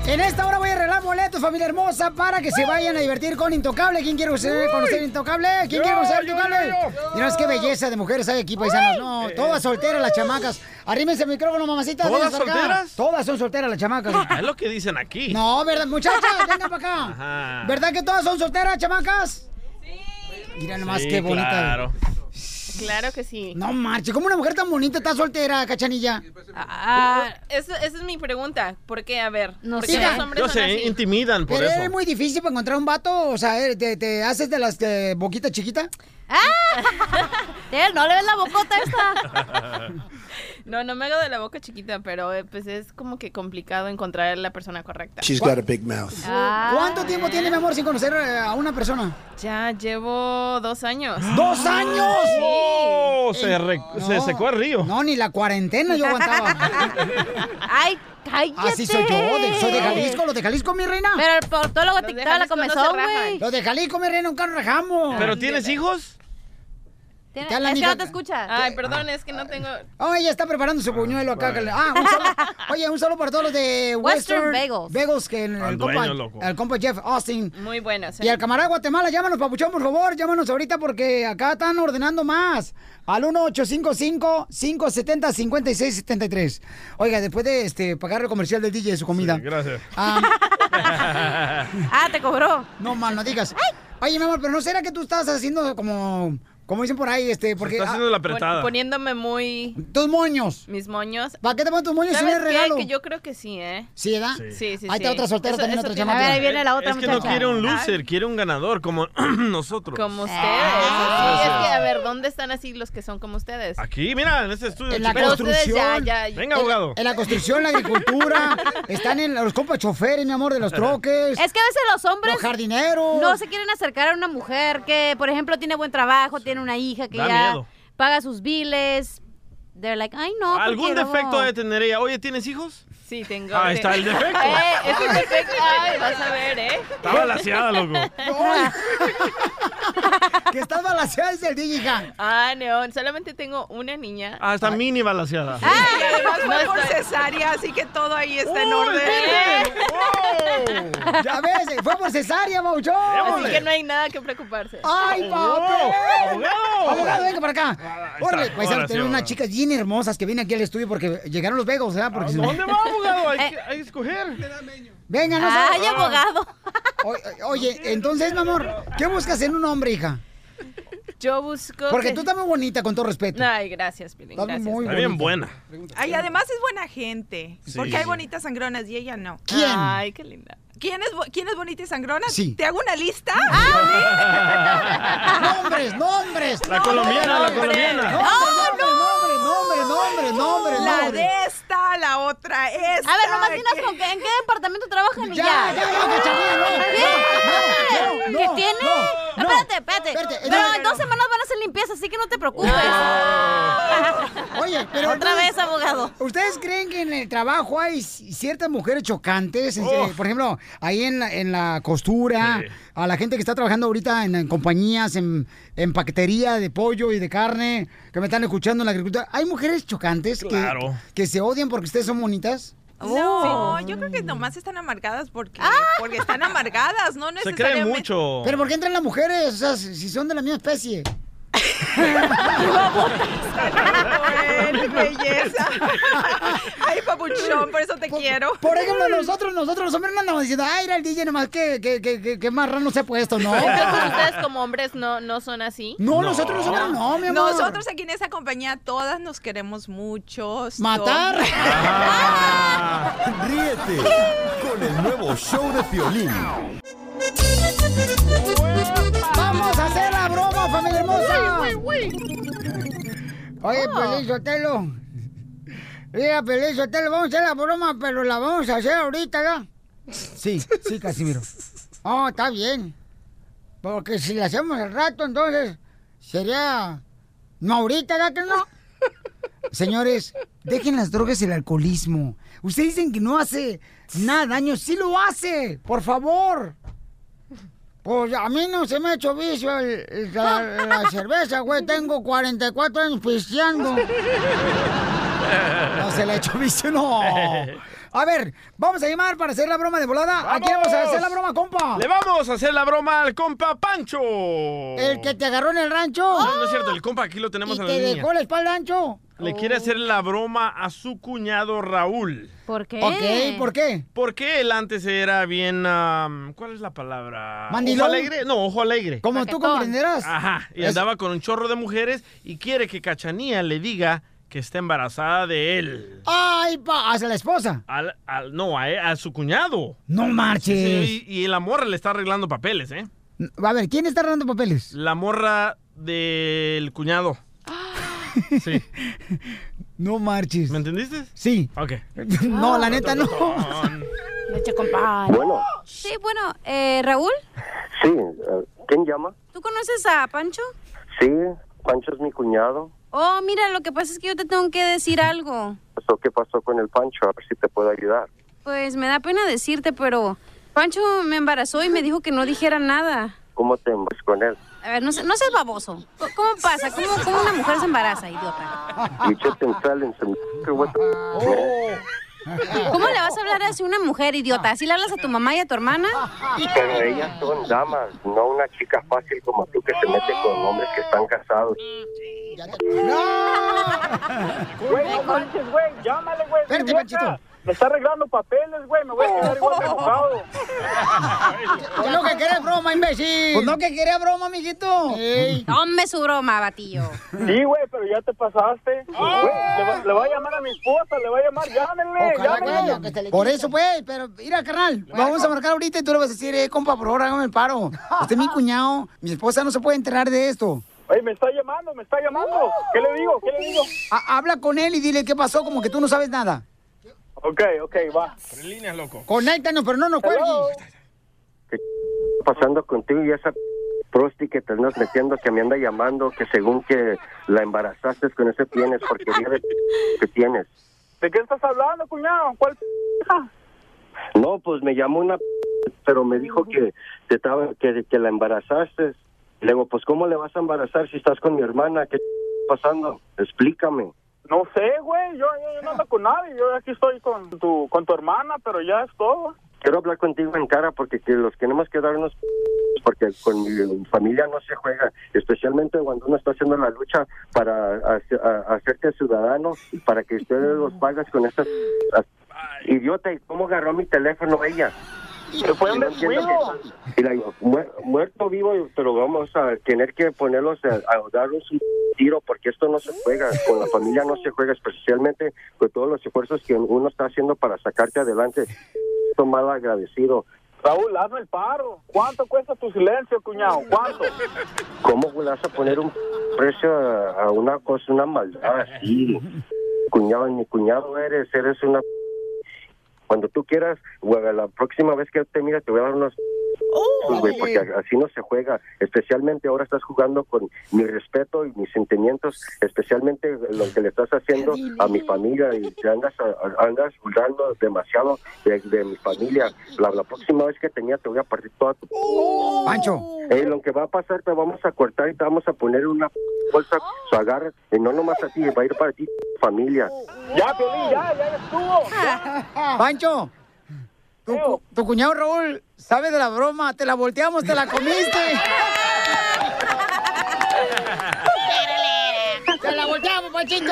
En esta hora voy a arreglar boletos, familia hermosa, para que se vayan a divertir con Intocable. ¿Quién quiere conocer, conocer Intocable? ¿Quién quiere conocer Intocable? Mira, qué belleza de mujeres hay aquí, paisanos. No, todas solteras las chamacas. Arrímense el micrófono, mamacita. ¿Todas solteras? Todas son solteras las chamacas. Es lo que dicen aquí. No, ¿verdad, muchachas? Vengan para acá. Ajá. ¿Verdad que todas son solteras, chamacas? Sí. Mira nomás Sí, qué bonita. claro. Claro que sí. No marche, ¿cómo una mujer tan bonita está soltera, cachanilla? Ah, eso- esa es mi pregunta. ¿Por qué? A ver. No ¿por qué sé. los hombres Yo son sé, así? intimidan por Pero eso. es muy difícil para encontrar un vato, o sea, eh, te, te haces de las de boquita chiquita. Él, no le ves la bocota esta. No, no me hago de la boca chiquita, pero eh, pues es como que complicado encontrar la persona correcta. She's got a big mouth. ¿Cuánto tiempo tiene, mi amor, sin conocer eh, a una persona? Ya llevo dos años. ¡Dos años! ¡Oh! Se, re- se secó el río. No, ni la cuarentena yo aguantaba. Ay, cállate. Así soy yo, de- soy de Jalisco, los de Jalisco, mi reina. Pero el proctólogo te la rajan. güey. Los de Jalisco, mi reina, nunca nos rajamos. ¿Pero tienes hijos? Tiene- Ya la Es que no te escucha. Ay, perdón, es que no tengo. Oh, ella está preparando su buñuelo acá. que le- Ah, un saludo. Oye, un saludo para todos los de Western Western, Bagels. Bagels, que el, Al el dueño, compa, loco. el compa Jeff Austin. Muy buenos. Y al camarada de Guatemala, llámanos, papuchón, por favor, llámanos ahorita porque acá están ordenando más. Al 1-855-570-5673. Oiga, después de este pagar el comercial del DJ de su comida. Sí, gracias. Ah, te cobró. No, mal, no digas. Oye, mi amor, pero ¿no será que tú estás haciendo como, como dicen por ahí, este, porque... está haciendo la apretada. Poniéndome muy. Tus moños. Mis moños. ¿Para qué te pones tus moños si no ¿Sabes es qué? regalo? Que yo creo que sí, ¿eh? ¿Sí, ¿verdad? Sí, sí, sí. Ahí está otra soltera Eso- también, eso otra chamaca. A ver, ahí viene la otra Es que no quiere un loser, quiere un ganador como nosotros. Como ustedes. Ah. así. Es que, ¿dónde están así los que son como ustedes? Aquí, mira, en este estudio. En la ya, construcción. ya, ya. Venga, abogado. En la construcción, la agricultura, están en los compas choferes, mi amor, de los troques. Es que a veces los hombres Los jardineros. no se quieren acercar a una mujer que, por ejemplo, tiene buen trabajo, tiene una hija que Da ya miedo. paga sus biles. They're like, ay, no. ¿Algún defecto luego- de tener ella? Oye, ¿tienes hijos? Sí, tengo. Ahí está el defecto. Eh, es un defecto. Ay, vas a ver, ¿eh? Estaba laseada, loco. que estás balanceada desde el hija. Ah, Neón, solamente tengo una niña. Ah, está mini balaseada. Y además No fue por cesárea, así que todo ahí está en Uy, orden. Ya ves, fue por cesárea, Mauchón. Así que no hay nada que preocuparse. ¡Ay, papi! Abogado, venga para acá. Órale, pues ahora sí, tenemos unas chicas bien hermosas que vienen aquí al estudio porque llegaron los vegos, ¿verdad? Porque no- ¿Dónde va, abogado? Hay, que, hay que escoger. Venga, no Ay, sé. abogado. O- Oye, entonces, mi amor, ¿qué buscas en un hombre, hija? Yo busco. Porque que- tú estás muy bonita, con todo respeto. Ay, gracias, Pilín. Estás Gracias. muy Está bien buena. Ay, además es buena gente. Sí. Porque hay bonitas sangronas y ella no. ¿Quién? Ay, qué linda. ¿Quién es, bo- ¿Quién es bonita y sangrona? Sí. ¿Te hago una lista? ¡Nombres, nombres! La colombiana, la colombiana. ¡Nombre, nombre, nombre, nombre, nombre, La nombre! de esta, la otra esta. A ver, nomás dinos con qué, en qué departamento trabajan y Ya, ya. ya, ya, no, no, no, ¿Qué no, tiene? no, no. Espérate, espérate. Espérate, Pero no. en dos semanas van a hacer limpieza, así que no te preocupes. Oye, pero Otra entonces, vez, abogado. ¿Ustedes creen que en el trabajo hay ciertas mujeres chocantes? Oh. eh, Por ejemplo, ahí en la, en la costura, Sí. a la gente que está trabajando ahorita en, en compañías, en, en paquetería de pollo y de carne, que me están escuchando en la agricultura. ¿Hay mujeres chocantes que- Claro. que, se odian porque ustedes son bonitas? No, yo creo que nomás están amargadas porque, porque están amargadas, no Se cree necesariamente. mucho. ¿Pero por qué entran las mujeres? O sea, si son de la misma especie. Ay, belleza. Ay, papuchón, por eso te quiero. Por ejemplo, nosotros, nosotros los hombres no andamos diciendo, ay, era el DJ nomás que, que, que, que, que marrano se ha puesto, ¿no? Entonces ustedes como hombres no, no son así. No, nosotros los hombres no, mi amor. Nosotros aquí en esa compañía todas nos queremos mucho. Matar. Ríete con el nuevo show de Piolín. ¡Vamos a hacer la broma, familia hermosa! Oye, Pelín Sotelo. Mira, Pelín Sotelo, vamos a hacer la broma, pero la vamos a hacer ahorita, ¿ya? Sí, sí, Casimiro. Oh, está bien. Porque si la hacemos al rato, entonces sería... No, ahorita, ¿ya que no? Señores, dejen las drogas y el alcoholismo. Ustedes dicen que no hace nada daño. ¡Sí lo hace! ¡Por favor! Pues a mí no se me ha hecho vicio el- el- la, la cerveza, güey. Tengo 44 años pisteando. No se le ha hecho vicio, no. A ver, vamos a llamar para hacer la broma de volada. ¿A quién vamos a hacer la broma, compa? Le vamos a hacer la broma al compa Pancho. El que te agarró en el rancho. No, no es cierto, el compa aquí lo y tenemos en te la línea. dejó la espalda ancho. Le quiere hacer la broma a su cuñado Raúl. ¿Por qué? Ok, ¿por qué? Porque él antes era bien... am, ¿Cuál es la palabra? ¿Mandilón? ¿Ojo alegre? No, ojo alegre. Como tú comprenderás. Ajá, y Es- andaba con un chorro de mujeres y quiere que Cachanía le diga que está embarazada de él. Ay, pa, hacia la esposa. Al, al- no, a, a su cuñado. No marches. Sí, y, y la morra le está arreglando papeles, ¿eh? A ver, ¿quién está dando papeles? La morra del cuñado. Sí. No marches. ¿Me entendiste? Sí. Ok. No, la neta no. Leche compadre. Bueno, Sí, bueno, eh, Raúl, sí, eh, ¿quién llama? ¿tú conoces a Pancho? Sí, Pancho es mi cuñado. Oh, mira, lo que pasa es que yo te tengo que decir algo. ¿Qué pasó con el Pancho? A ver si te puedo ayudar. Pues me da pena decirte, pero Pancho me embarazó y me dijo que no dijera nada. ¿Cómo te embas con él? A ver, no, se- no seas baboso. ¿Cómo pasa? ¿Cómo, cómo una mujer se embaraza, idiota? ¿Cómo le vas a hablar así a una mujer, idiota? ¿Así le hablas a tu mamá y a tu hermana? Pero ellas son damas, no una chica fácil como tú que se mete con hombres que están casados. Güey, no manches, güey. Llámale, güey. Espérate. Panchito. Me está arreglando papeles, güey. Me voy a quedar igual de enojado. Pues lo que querés broma, imbécil. Pues no que quería broma, mijito. Ey. Tome su broma, batillo. Sí, güey, pero ya te pasaste. Güey, le, va- le voy a llamar a mi esposa, le voy a llamar. Llámenle, que llámenle. que Por eso, pues, pero mira, carnal, vamos a marcar ahorita y tú le vas a decir, eh, compa, por favor, hágame el paro. Usted es mi cuñado, mi esposa no se puede enterar de esto. Oye, me está llamando, me está llamando. ¿Qué le digo? ¿Qué le digo? Ha- habla con él y dile qué pasó, como que tú no sabes nada. Ok, ok, va. En línea, loco. Conéctanos, pero no nos cuelgues. ¿Qué está pasando contigo y esa prosti que te andas metiendo que me anda llamando que según que la embarazaste con ese tienes porquería de que tienes? ¿De qué estás hablando, cuñado? ¿Cuál No, pues me llamó una pero me dijo que te estaba que, que la embarazaste. Le digo, pues ¿cómo le vas a embarazar si estás con mi hermana? ¿Qué está pasando? Explícame. No sé, güey, yo, yo, yo no ando con nadie, yo aquí estoy con tu, con tu hermana, pero ya es todo. Quiero hablar contigo en cara porque que los tenemos que darnos porque con mi familia no se juega, especialmente cuando uno está haciendo la lucha para hace- a- hacerte ciudadano y para que ustedes los pagas con estas idiota y cómo agarró mi teléfono ella. Fue un descuido. que- y la digo, "Muer- muerto vivo, pero vamos a tener que ponerlos a, a darles un tiro porque esto no se juega, con la familia no se juega, especialmente con todos los esfuerzos que uno está haciendo para sacarte adelante. Esto mal agradecido. Raúl, hazme el paro. ¿Cuánto cuesta tu silencio, cuñado? ¿Cuánto? ¿Cómo le vas a poner un precio a, a una cosa, una maldad así? Cuñado, ni cuñado eres, eres una... Cuando tú quieras, la próxima vez que te mire te voy a dar unos... güey, porque así no se juega. Especialmente ahora estás jugando con mi respeto y mis sentimientos, especialmente lo que le estás haciendo a mi familia y te andas, andas burlando demasiado de, de mi familia. La, la próxima vez que tenía te voy a partir toda tu... Pancho. Eh, lo que va a pasar, te vamos a cortar y te vamos a poner una bolsa, su agarra, y no nomás a ti, va a ir para ti, familia. Ya, Piolín, ya, ya estuvo. Ya. Pancho, tu, tu cuñado Raúl sabe de la broma, te la volteamos, te la comiste. ¡Te la volteamos, Panchito!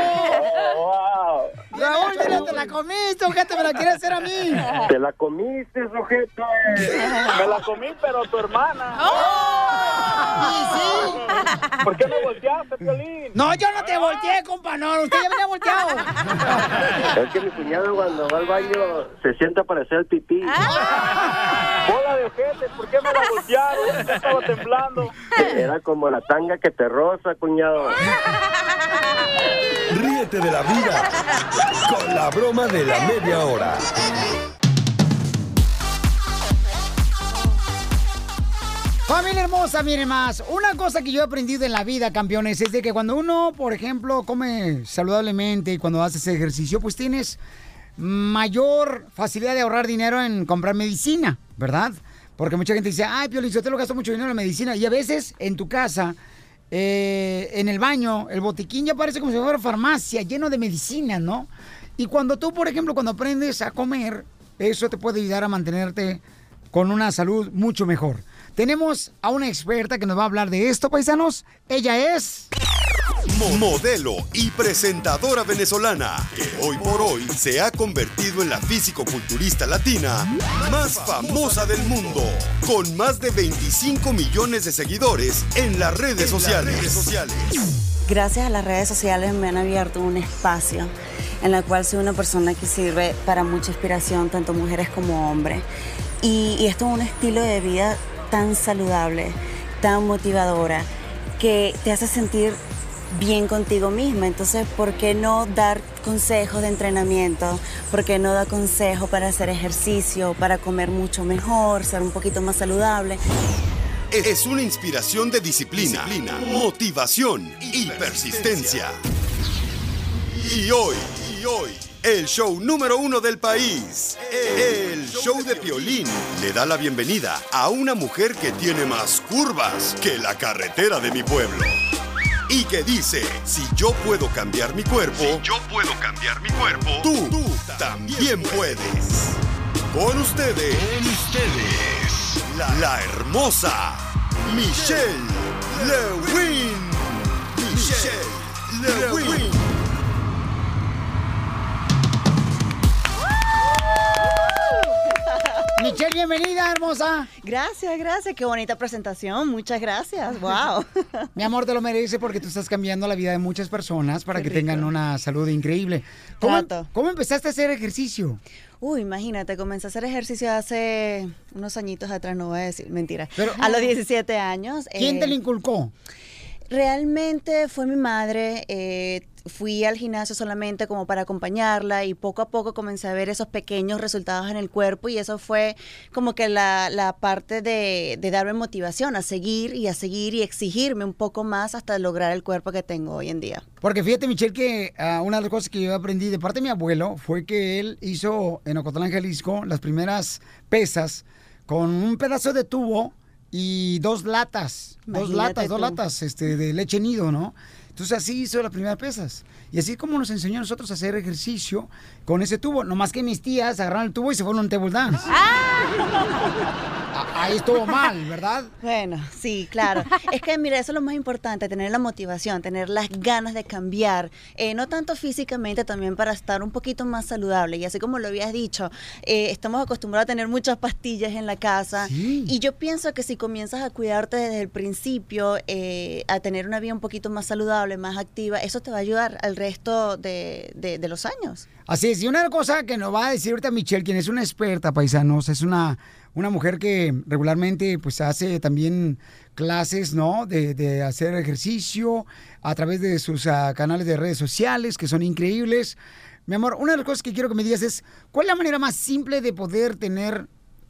Raúl, dile, te la comiste, ojete, me la quieres hacer a mí. Te la comiste, ojete. Me la comí, pero tu hermana. sí. ¿Por qué me volteaste, Piolín? No, yo no te volteé, compa, no, usted ya venía volteado. Es que mi cuñado cuando va al baño se sienta para hacer el pipí. Bola de ojete, ¿por qué me la voltearon? Yo estaba temblando. Era como la tanga que te roza, cuñado. Ríete de la vida con la broma de la media hora. Familia hermosa, miren más. Una cosa que yo he aprendido en la vida, campeones, es de que cuando uno, por ejemplo, come saludablemente y cuando haces ejercicio, pues tienes mayor facilidad de ahorrar dinero en comprar medicina, ¿verdad? Porque mucha gente dice, ay, Piolín, yo te lo gasto mucho dinero en medicina. Y a veces en tu casa, eh, en el baño, el botiquín ya parece como si fuera farmacia, lleno de medicinas, ¿no? Y cuando tú, por ejemplo, cuando aprendes a comer, eso te puede ayudar a mantenerte con una salud mucho mejor. Tenemos a una experta que nos va a hablar de esto, paisanos. Ella es... Mo- Modelo y presentadora venezolana que hoy por hoy se ha convertido en la físico-culturista latina más famosa del mundo, con más de 25 millones de seguidores en las redes sociales. Gracias a las redes sociales me han abierto un espacio en el cual soy una persona que sirve para mucha inspiración, tanto mujeres como hombres. Y, y esto es un estilo de vida tan saludable, tan motivadora, que te hace sentir bien contigo misma. Entonces, ¿por qué no dar consejos de entrenamiento? ¿Por qué no dar consejos para hacer ejercicio, para comer mucho mejor, ser un poquito más saludable? Es una inspiración de disciplina, motivación y persistencia. Y hoy, y hoy, el show número uno del país, el show de Piolín, le da la bienvenida a una mujer que tiene más curvas que la carretera de mi pueblo. Y que dice, si yo puedo cambiar mi cuerpo, yo puedo cambiar mi cuerpo, tú, tú también puedes. Con ustedes, con ustedes, la, la hermosa Michelle Lewin. Michelle Lewin. Michelle, bienvenida, hermosa. Gracias, gracias. Qué bonita presentación. Muchas gracias. Wow. Mi amor, te lo merece porque tú estás cambiando la vida de muchas personas para Qué que rico. tengan una salud increíble. ¿Cómo, Trato. cómo empezaste a hacer ejercicio? Uy, imagínate, comencé a hacer ejercicio hace unos añitos atrás, no voy a decir, mentira. Pero- a los 17 años. ¿Quién te eh, lo inculcó? Realmente fue mi madre. eh, fui al gimnasio solamente como para acompañarla y poco a poco comencé a ver esos pequeños resultados en el cuerpo y eso fue como que la, la parte de, de darme motivación a seguir y a seguir y exigirme un poco más hasta lograr el cuerpo que tengo hoy en día. Porque fíjate, Michelle, que ah, una de las cosas que yo aprendí de parte de mi abuelo fue que él hizo en Ocotlán, Jalisco, las primeras pesas con un pedazo de tubo y dos latas, dos latas, dos latas este, de leche nido, ¿no? Entonces así hizo las primeras pesas. Y así como nos enseñó a nosotros a hacer ejercicio con ese tubo. Nomás que mis tías agarraron el tubo y se fueron a un table dance. Ah, Ahí estuvo mal, ¿verdad? Bueno, sí, claro. Es que, mira, eso es lo más importante, tener la motivación, tener las ganas de cambiar, eh, no tanto físicamente, también para estar un poquito más saludable. Y así como lo habías dicho, eh, estamos acostumbrados a tener muchas pastillas en la casa. Y yo pienso que si comienzas a cuidarte desde el principio, eh, a tener una vida un poquito más saludable, más activa, eso te va a ayudar al resto de, de- de los años. Así es, y una cosa que nos va a decir ahorita Michelle, quien es una experta, paisanos, es una, una mujer que regularmente pues hace también clases, ¿no? De, de hacer ejercicio a través de sus ah, canales de redes sociales, que son increíbles. Mi amor, una de las cosas que quiero que me digas es, ¿cuál es la manera más simple de poder tener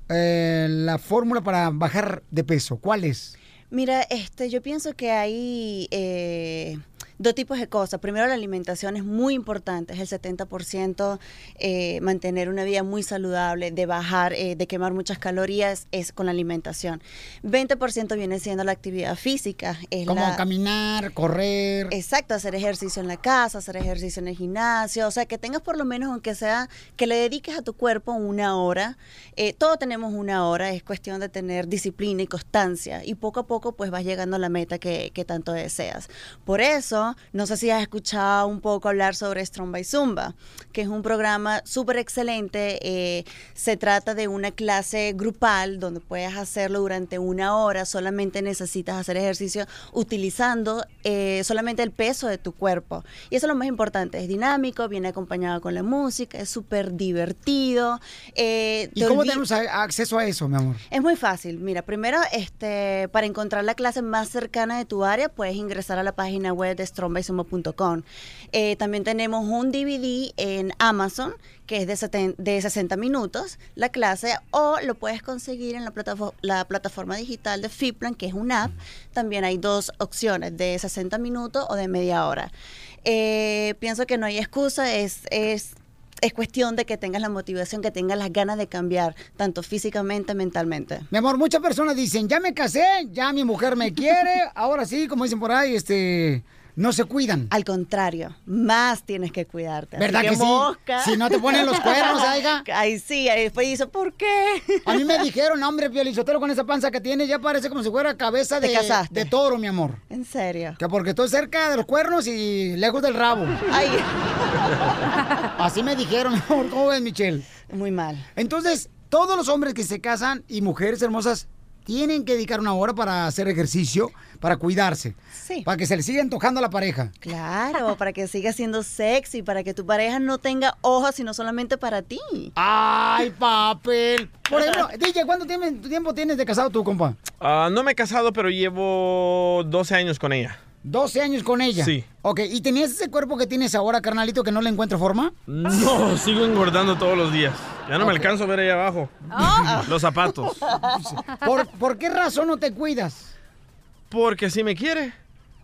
eh, la fórmula para bajar de peso? ¿Cuál es? Mira, este, yo pienso que hay eh, dos tipos de cosas. Primero, la alimentación es muy importante, es el 70% eh, mantener una vida muy saludable, de bajar, eh, de quemar muchas calorías, es con la alimentación. 20% viene siendo la actividad física. Es Como la- caminar, correr. Exacto, hacer ejercicio en la casa, hacer ejercicio en el gimnasio, o sea, que tengas por lo menos, aunque sea, que le dediques a tu cuerpo una hora. Eh, todos tenemos una hora, es cuestión de tener disciplina y constancia, y poco a poco pues vas llegando a la meta que, que tanto deseas. Por eso, no sé si has escuchado un poco hablar sobre Strong by Zumba, que es un programa súper excelente, eh, se trata de una clase grupal donde puedes hacerlo durante una hora, solamente necesitas hacer ejercicio utilizando eh, solamente el peso de tu cuerpo. Y eso es lo más importante, es dinámico, viene acompañado con la música, es súper divertido. eh, ¿Y te cómo tenemos acceso a eso, mi amor? es muy fácil. Mira, primero, este, para encontrar la clase más cercana de tu área, puedes ingresar a la página web de strongbysumo.com. Eh, también tenemos un DVD en Amazon que es de, seten- de 60 minutos la clase o lo puedes conseguir en la, platafo- la plataforma digital de Fitplan, que es una app. También hay dos opciones, de 60 minutos o de media hora. Eh, pienso que no hay excusa, es... es es cuestión de que tengas la motivación, que tengas las ganas de cambiar, tanto físicamente, mentalmente. Mi amor, muchas personas dicen, ya me casé, ya mi mujer me quiere, ahora sí, como dicen por ahí, este, no se cuidan. Al contrario, más tienes que cuidarte. Así ¿Verdad que sí? Si no te ponen los cuernos, aiga. Ay, sí, ahí después dice, ¿por qué? A mí me dijeron, "No, hombre, Piolizotelo, con esa panza que tiene, ya parece como si fuera cabeza ¿Te de, de toro, mi amor. ¿En serio? Que porque estoy cerca de los cuernos y lejos del rabo. Ay. Así me dijeron. ¿Cómo ves, Michelle? Muy mal. Entonces, todos los hombres que se casan y mujeres hermosas tienen que dedicar una hora para hacer ejercicio, para cuidarse. Sí. Para que se le siga antojando a la pareja. Claro, para que siga siendo sexy, para que tu pareja no tenga ojos, sino solamente para ti. ¡Ay, papel! Por ejemplo, DJ, ¿cuánto tiempo, tiempo tienes de casado tú, compa? Ah, no me he casado, pero llevo 12 años con ella. 12 años con ella. Sí. Ok, ¿y tenías ese cuerpo que tienes ahora, carnalito, que no le encuentro forma? No, sigo engordando todos los días. Ya no me alcanzo a ver ahí abajo. Los zapatos. ¿Por, por qué razón no te cuidas? Porque así me quiere.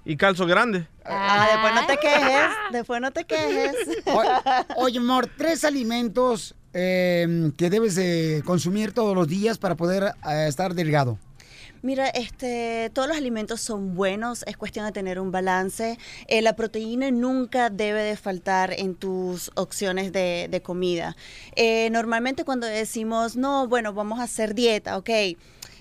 Y calzo grande. Ah, después no te quejes, después no te quejes. O- oye, amor, tres alimentos eh, que debes de consumir todos los días para poder eh, estar delgado. Mira, este, todos los alimentos son buenos, es cuestión de tener un balance. Eh, la proteína nunca debe de faltar en tus opciones de, de comida. Eh, normalmente cuando decimos, no, bueno, vamos a hacer dieta, ok,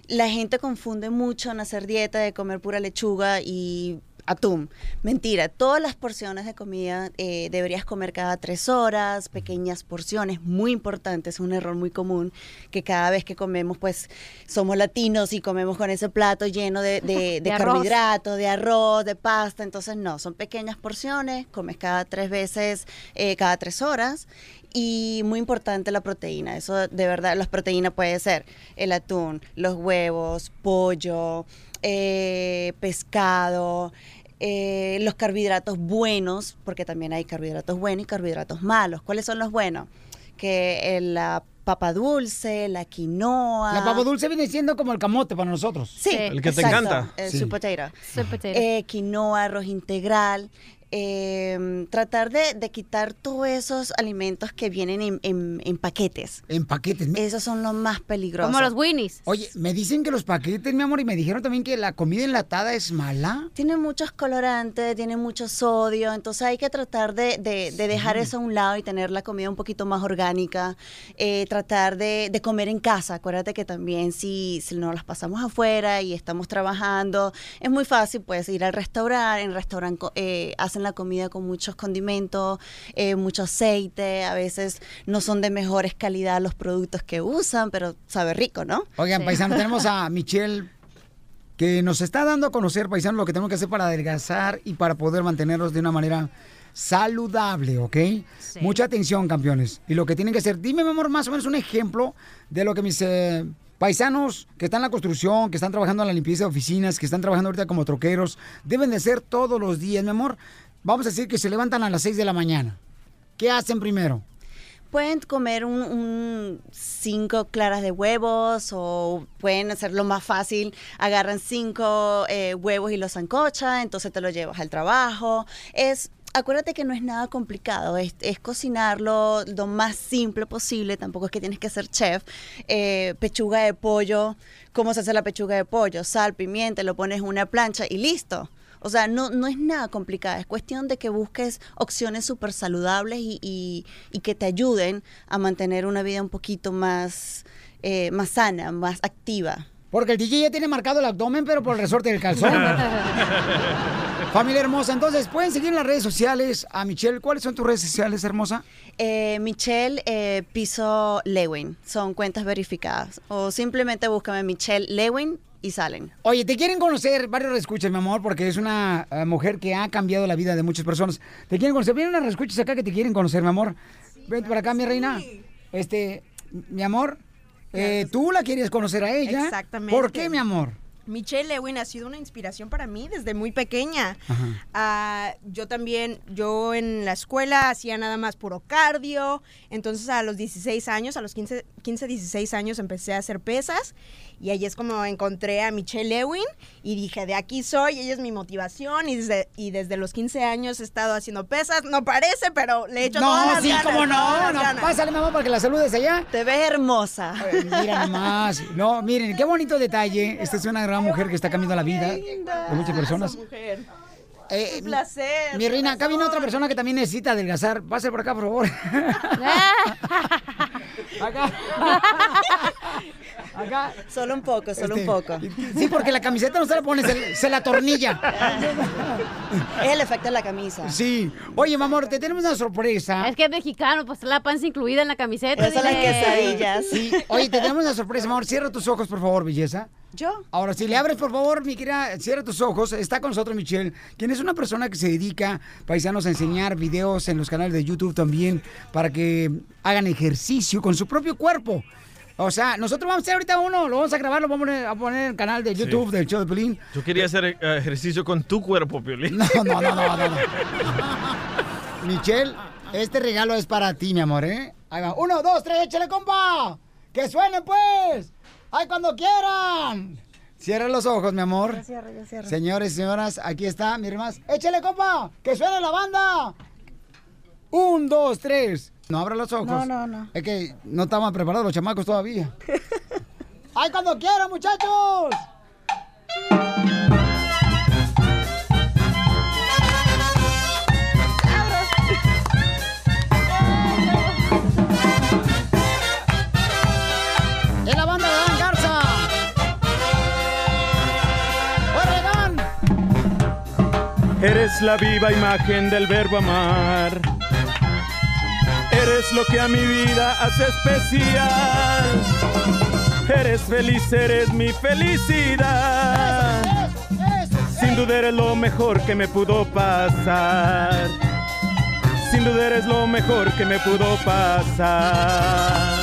la gente confunde mucho en hacer dieta de comer pura lechuga y atún. Mentira, todas las porciones de comida eh, deberías comer cada tres horas, pequeñas porciones, muy importante, es un error muy común, que cada vez que comemos, pues somos latinos y comemos con ese plato lleno de, de, de carbohidratos, de arroz, de pasta, entonces no, son pequeñas porciones, comes cada tres veces, eh, cada tres horas. Y muy importante la proteína, eso de verdad, las proteínas puede ser el atún, los huevos, pollo, eh, pescado, eh, los carbohidratos buenos, porque también hay carbohidratos buenos y carbohidratos malos. ¿Cuáles son los buenos? Que eh, la papa dulce, la quinoa. La papa dulce viene siendo como el camote para nosotros. Sí, El que te encanta. El Sí. sweet potato. Sweet potato. Eh, quinoa, arroz integral. Eh, tratar de, de quitar todos esos alimentos que vienen en, en- en paquetes. En paquetes. Esos son los más peligrosos. Como los Winnies. Oye, me dicen que los paquetes, mi amor, y me dijeron también que la comida enlatada es mala. Tiene muchos colorantes, tiene mucho sodio, entonces hay que tratar de, de- de dejar eso a un lado y tener la comida un poquito más orgánica, eh, tratar de, de comer en casa. Acuérdate que también si, si nos las pasamos afuera y estamos trabajando, es muy fácil pues ir al restaurante, en el restaurante eh, hacen la comida con muchos condimentos, eh, mucho aceite, a veces no son de mejores calidad los productos que usan, pero sabe rico, ¿no? Oigan, paisano, tenemos a Michelle que nos está dando a conocer, paisano, lo que tenemos que hacer para adelgazar y para poder mantenernos de una manera saludable, ¿ok? Mucha atención, campeones. Y lo que tienen que hacer, dime, mi amor, más o menos un ejemplo de lo que mis eh, paisanos que están en la construcción, que están trabajando en la limpieza de oficinas, que están trabajando ahorita como troqueros, deben de hacer todos los días, mi amor. Vamos a decir que se levantan a las 6 de la mañana. ¿Qué hacen primero? Pueden comer un, cinco claras de huevos o pueden hacerlo más fácil. Agarran cinco eh, huevos y los zancochan, entonces te lo llevas al trabajo. Es Acuérdate que no es nada complicado, es, es cocinarlo lo más simple posible, tampoco es que tienes que ser chef. Eh, pechuga de pollo, ¿cómo se hace la pechuga de pollo? Sal, pimienta, lo pones en una plancha y listo. O sea, no, no es nada complicado, es cuestión de que busques opciones súper saludables y, y- y que te ayuden a mantener una vida un poquito más, eh, más sana, más activa. Porque el DJ ya tiene marcado el abdomen, pero por el resorte del calzón. Familia hermosa, entonces pueden seguir en las redes sociales a Michelle. ¿Cuáles son tus redes sociales, hermosa? Eh, Michelle eh, Piso Lewin, son cuentas verificadas. O simplemente búscame Michelle Lewin y salen. Oye, te quieren conocer, varios reescuchas, mi amor, porque es una eh, mujer que ha cambiado la vida de muchas personas. Te quieren conocer. Vienen unas reescuchas acá que te quieren conocer, mi amor. Vente para acá, mi reina. Este, mi amor, eh, tú la quieres conocer a ella. Exactamente. ¿Por qué, mi amor? Michelle Lewin ha sido una inspiración para mí desde muy pequeña. Ah, yo también, yo en la escuela hacía nada más puro cardio, entonces a los 16 años, a los 15, 15 16 años empecé a hacer pesas y ahí es como encontré a Michelle Lewin y dije, de aquí soy, ella es mi motivación y desde, y desde los 15 años he estado haciendo pesas, no parece, pero le he hecho todas No, las sí, ganas, cómo todas no. no. ganas. Pásale, mamá, para que la saludes allá. Te ves hermosa. Mira nomás. No, miren, qué bonito detalle. Esta es una gran mujer que está cambiando la vida de muchas personas. mujer. Eh, Un placer. Mi reina, acá viene otra persona que también necesita adelgazar. Pase por acá, por favor. acá. Acá. Solo un poco, solo Este, un poco. Sí, porque la camiseta no se la pone, se, se la tornilla. Es el efecto de la camisa. Sí. Oye, mi amor, te tenemos una sorpresa. Es que es mexicano, pues la panza incluida en la camiseta. Esas las quesadillas. Sí. Oye, te tenemos una sorpresa, amor. Cierra tus ojos, por favor, belleza. ¿Yo? Ahora, si le abres, por favor, mi querida, cierra tus ojos. Está con nosotros Michelle, quien es una persona que se dedica, paisanos, a enseñar videos en los canales de YouTube también para que hagan ejercicio con su propio cuerpo. O sea, nosotros vamos a hacer ahorita uno, lo vamos a grabar, lo vamos a poner, en el canal de YouTube del show de Pelín. Yo quería hacer eh, ejercicio con tu cuerpo, Piolín. No, no, no, no, no. no. Michelle, este regalo es para ti, mi amor, ¿eh? Ahí va. Uno, dos, tres, échale, compa. Que suene, pues. ¡Ay, cuando quieran! Cierra los ojos, mi amor. Ya cierro, ya cierro. Señores y señoras, aquí está, miren más. ¡Échale, compa! ¡Que suene la banda! Un, dos, tres. No abra los ojos. No, no, no. Es que no estaban preparados los chamacos todavía. ¡Ay, cuando quieran, muchachos! ¡Es la banda de Dan Garza! ¡Órale, Dan! Eres la viva imagen del verbo amar. Eres lo que a mi vida hace especial. Eres feliz, eres mi felicidad. Sin duda eres lo mejor que me pudo pasar. Sin duda eres lo mejor que me pudo pasar.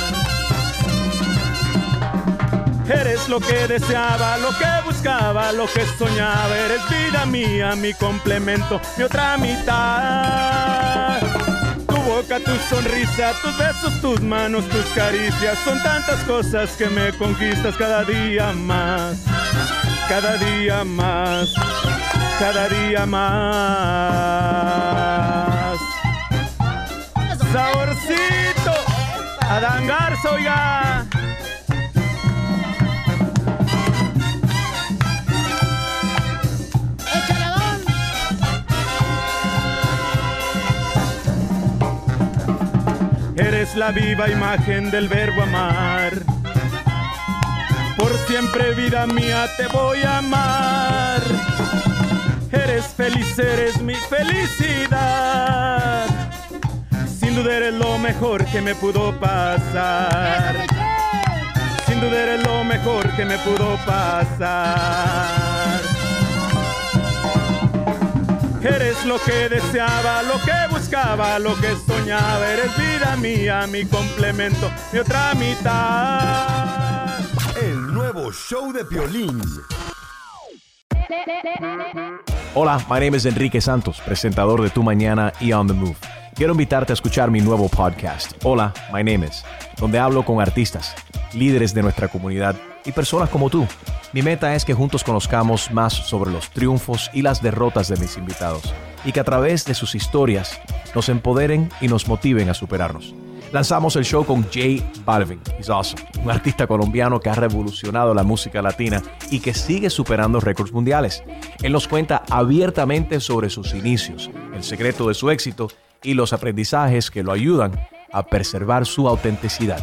Eres lo que deseaba, lo que buscaba, lo que soñaba. Eres vida mía, mi complemento, mi otra mitad. Boca, tu sonrisa, tus besos, tus manos, tus caricias. Son tantas cosas que me conquistas cada día más. Cada día más. cada día más. Saborcito, Adán Garza, oiga. Eres la viva imagen del verbo amar. Por siempre, vida mía, te voy a amar. Eres feliz, eres mi felicidad. Sin duda eres lo mejor que me pudo pasar. Sin duda eres lo mejor que me pudo pasar. Eres lo que deseaba, lo que buscaba, lo que soñaba. Eres vida mía, mi complemento, mi otra mitad. El nuevo show de Piolín. Hola, my name is Enrique Santos, presentador de Tu Mañana y On the Move. Quiero invitarte a escuchar mi nuevo podcast, Hola, my name is, donde hablo con artistas, líderes de nuestra comunidad y personas como tú. Mi meta es que juntos conozcamos más sobre los triunfos y las derrotas de mis invitados y que a través de sus historias nos empoderen y nos motiven a superarnos. Lanzamos el show con Jay Balvin, he's awesome, un artista colombiano que ha revolucionado la música latina y que sigue superando récords mundiales. Él nos cuenta abiertamente sobre sus inicios, el secreto de su éxito y los aprendizajes que lo ayudan a preservar su autenticidad.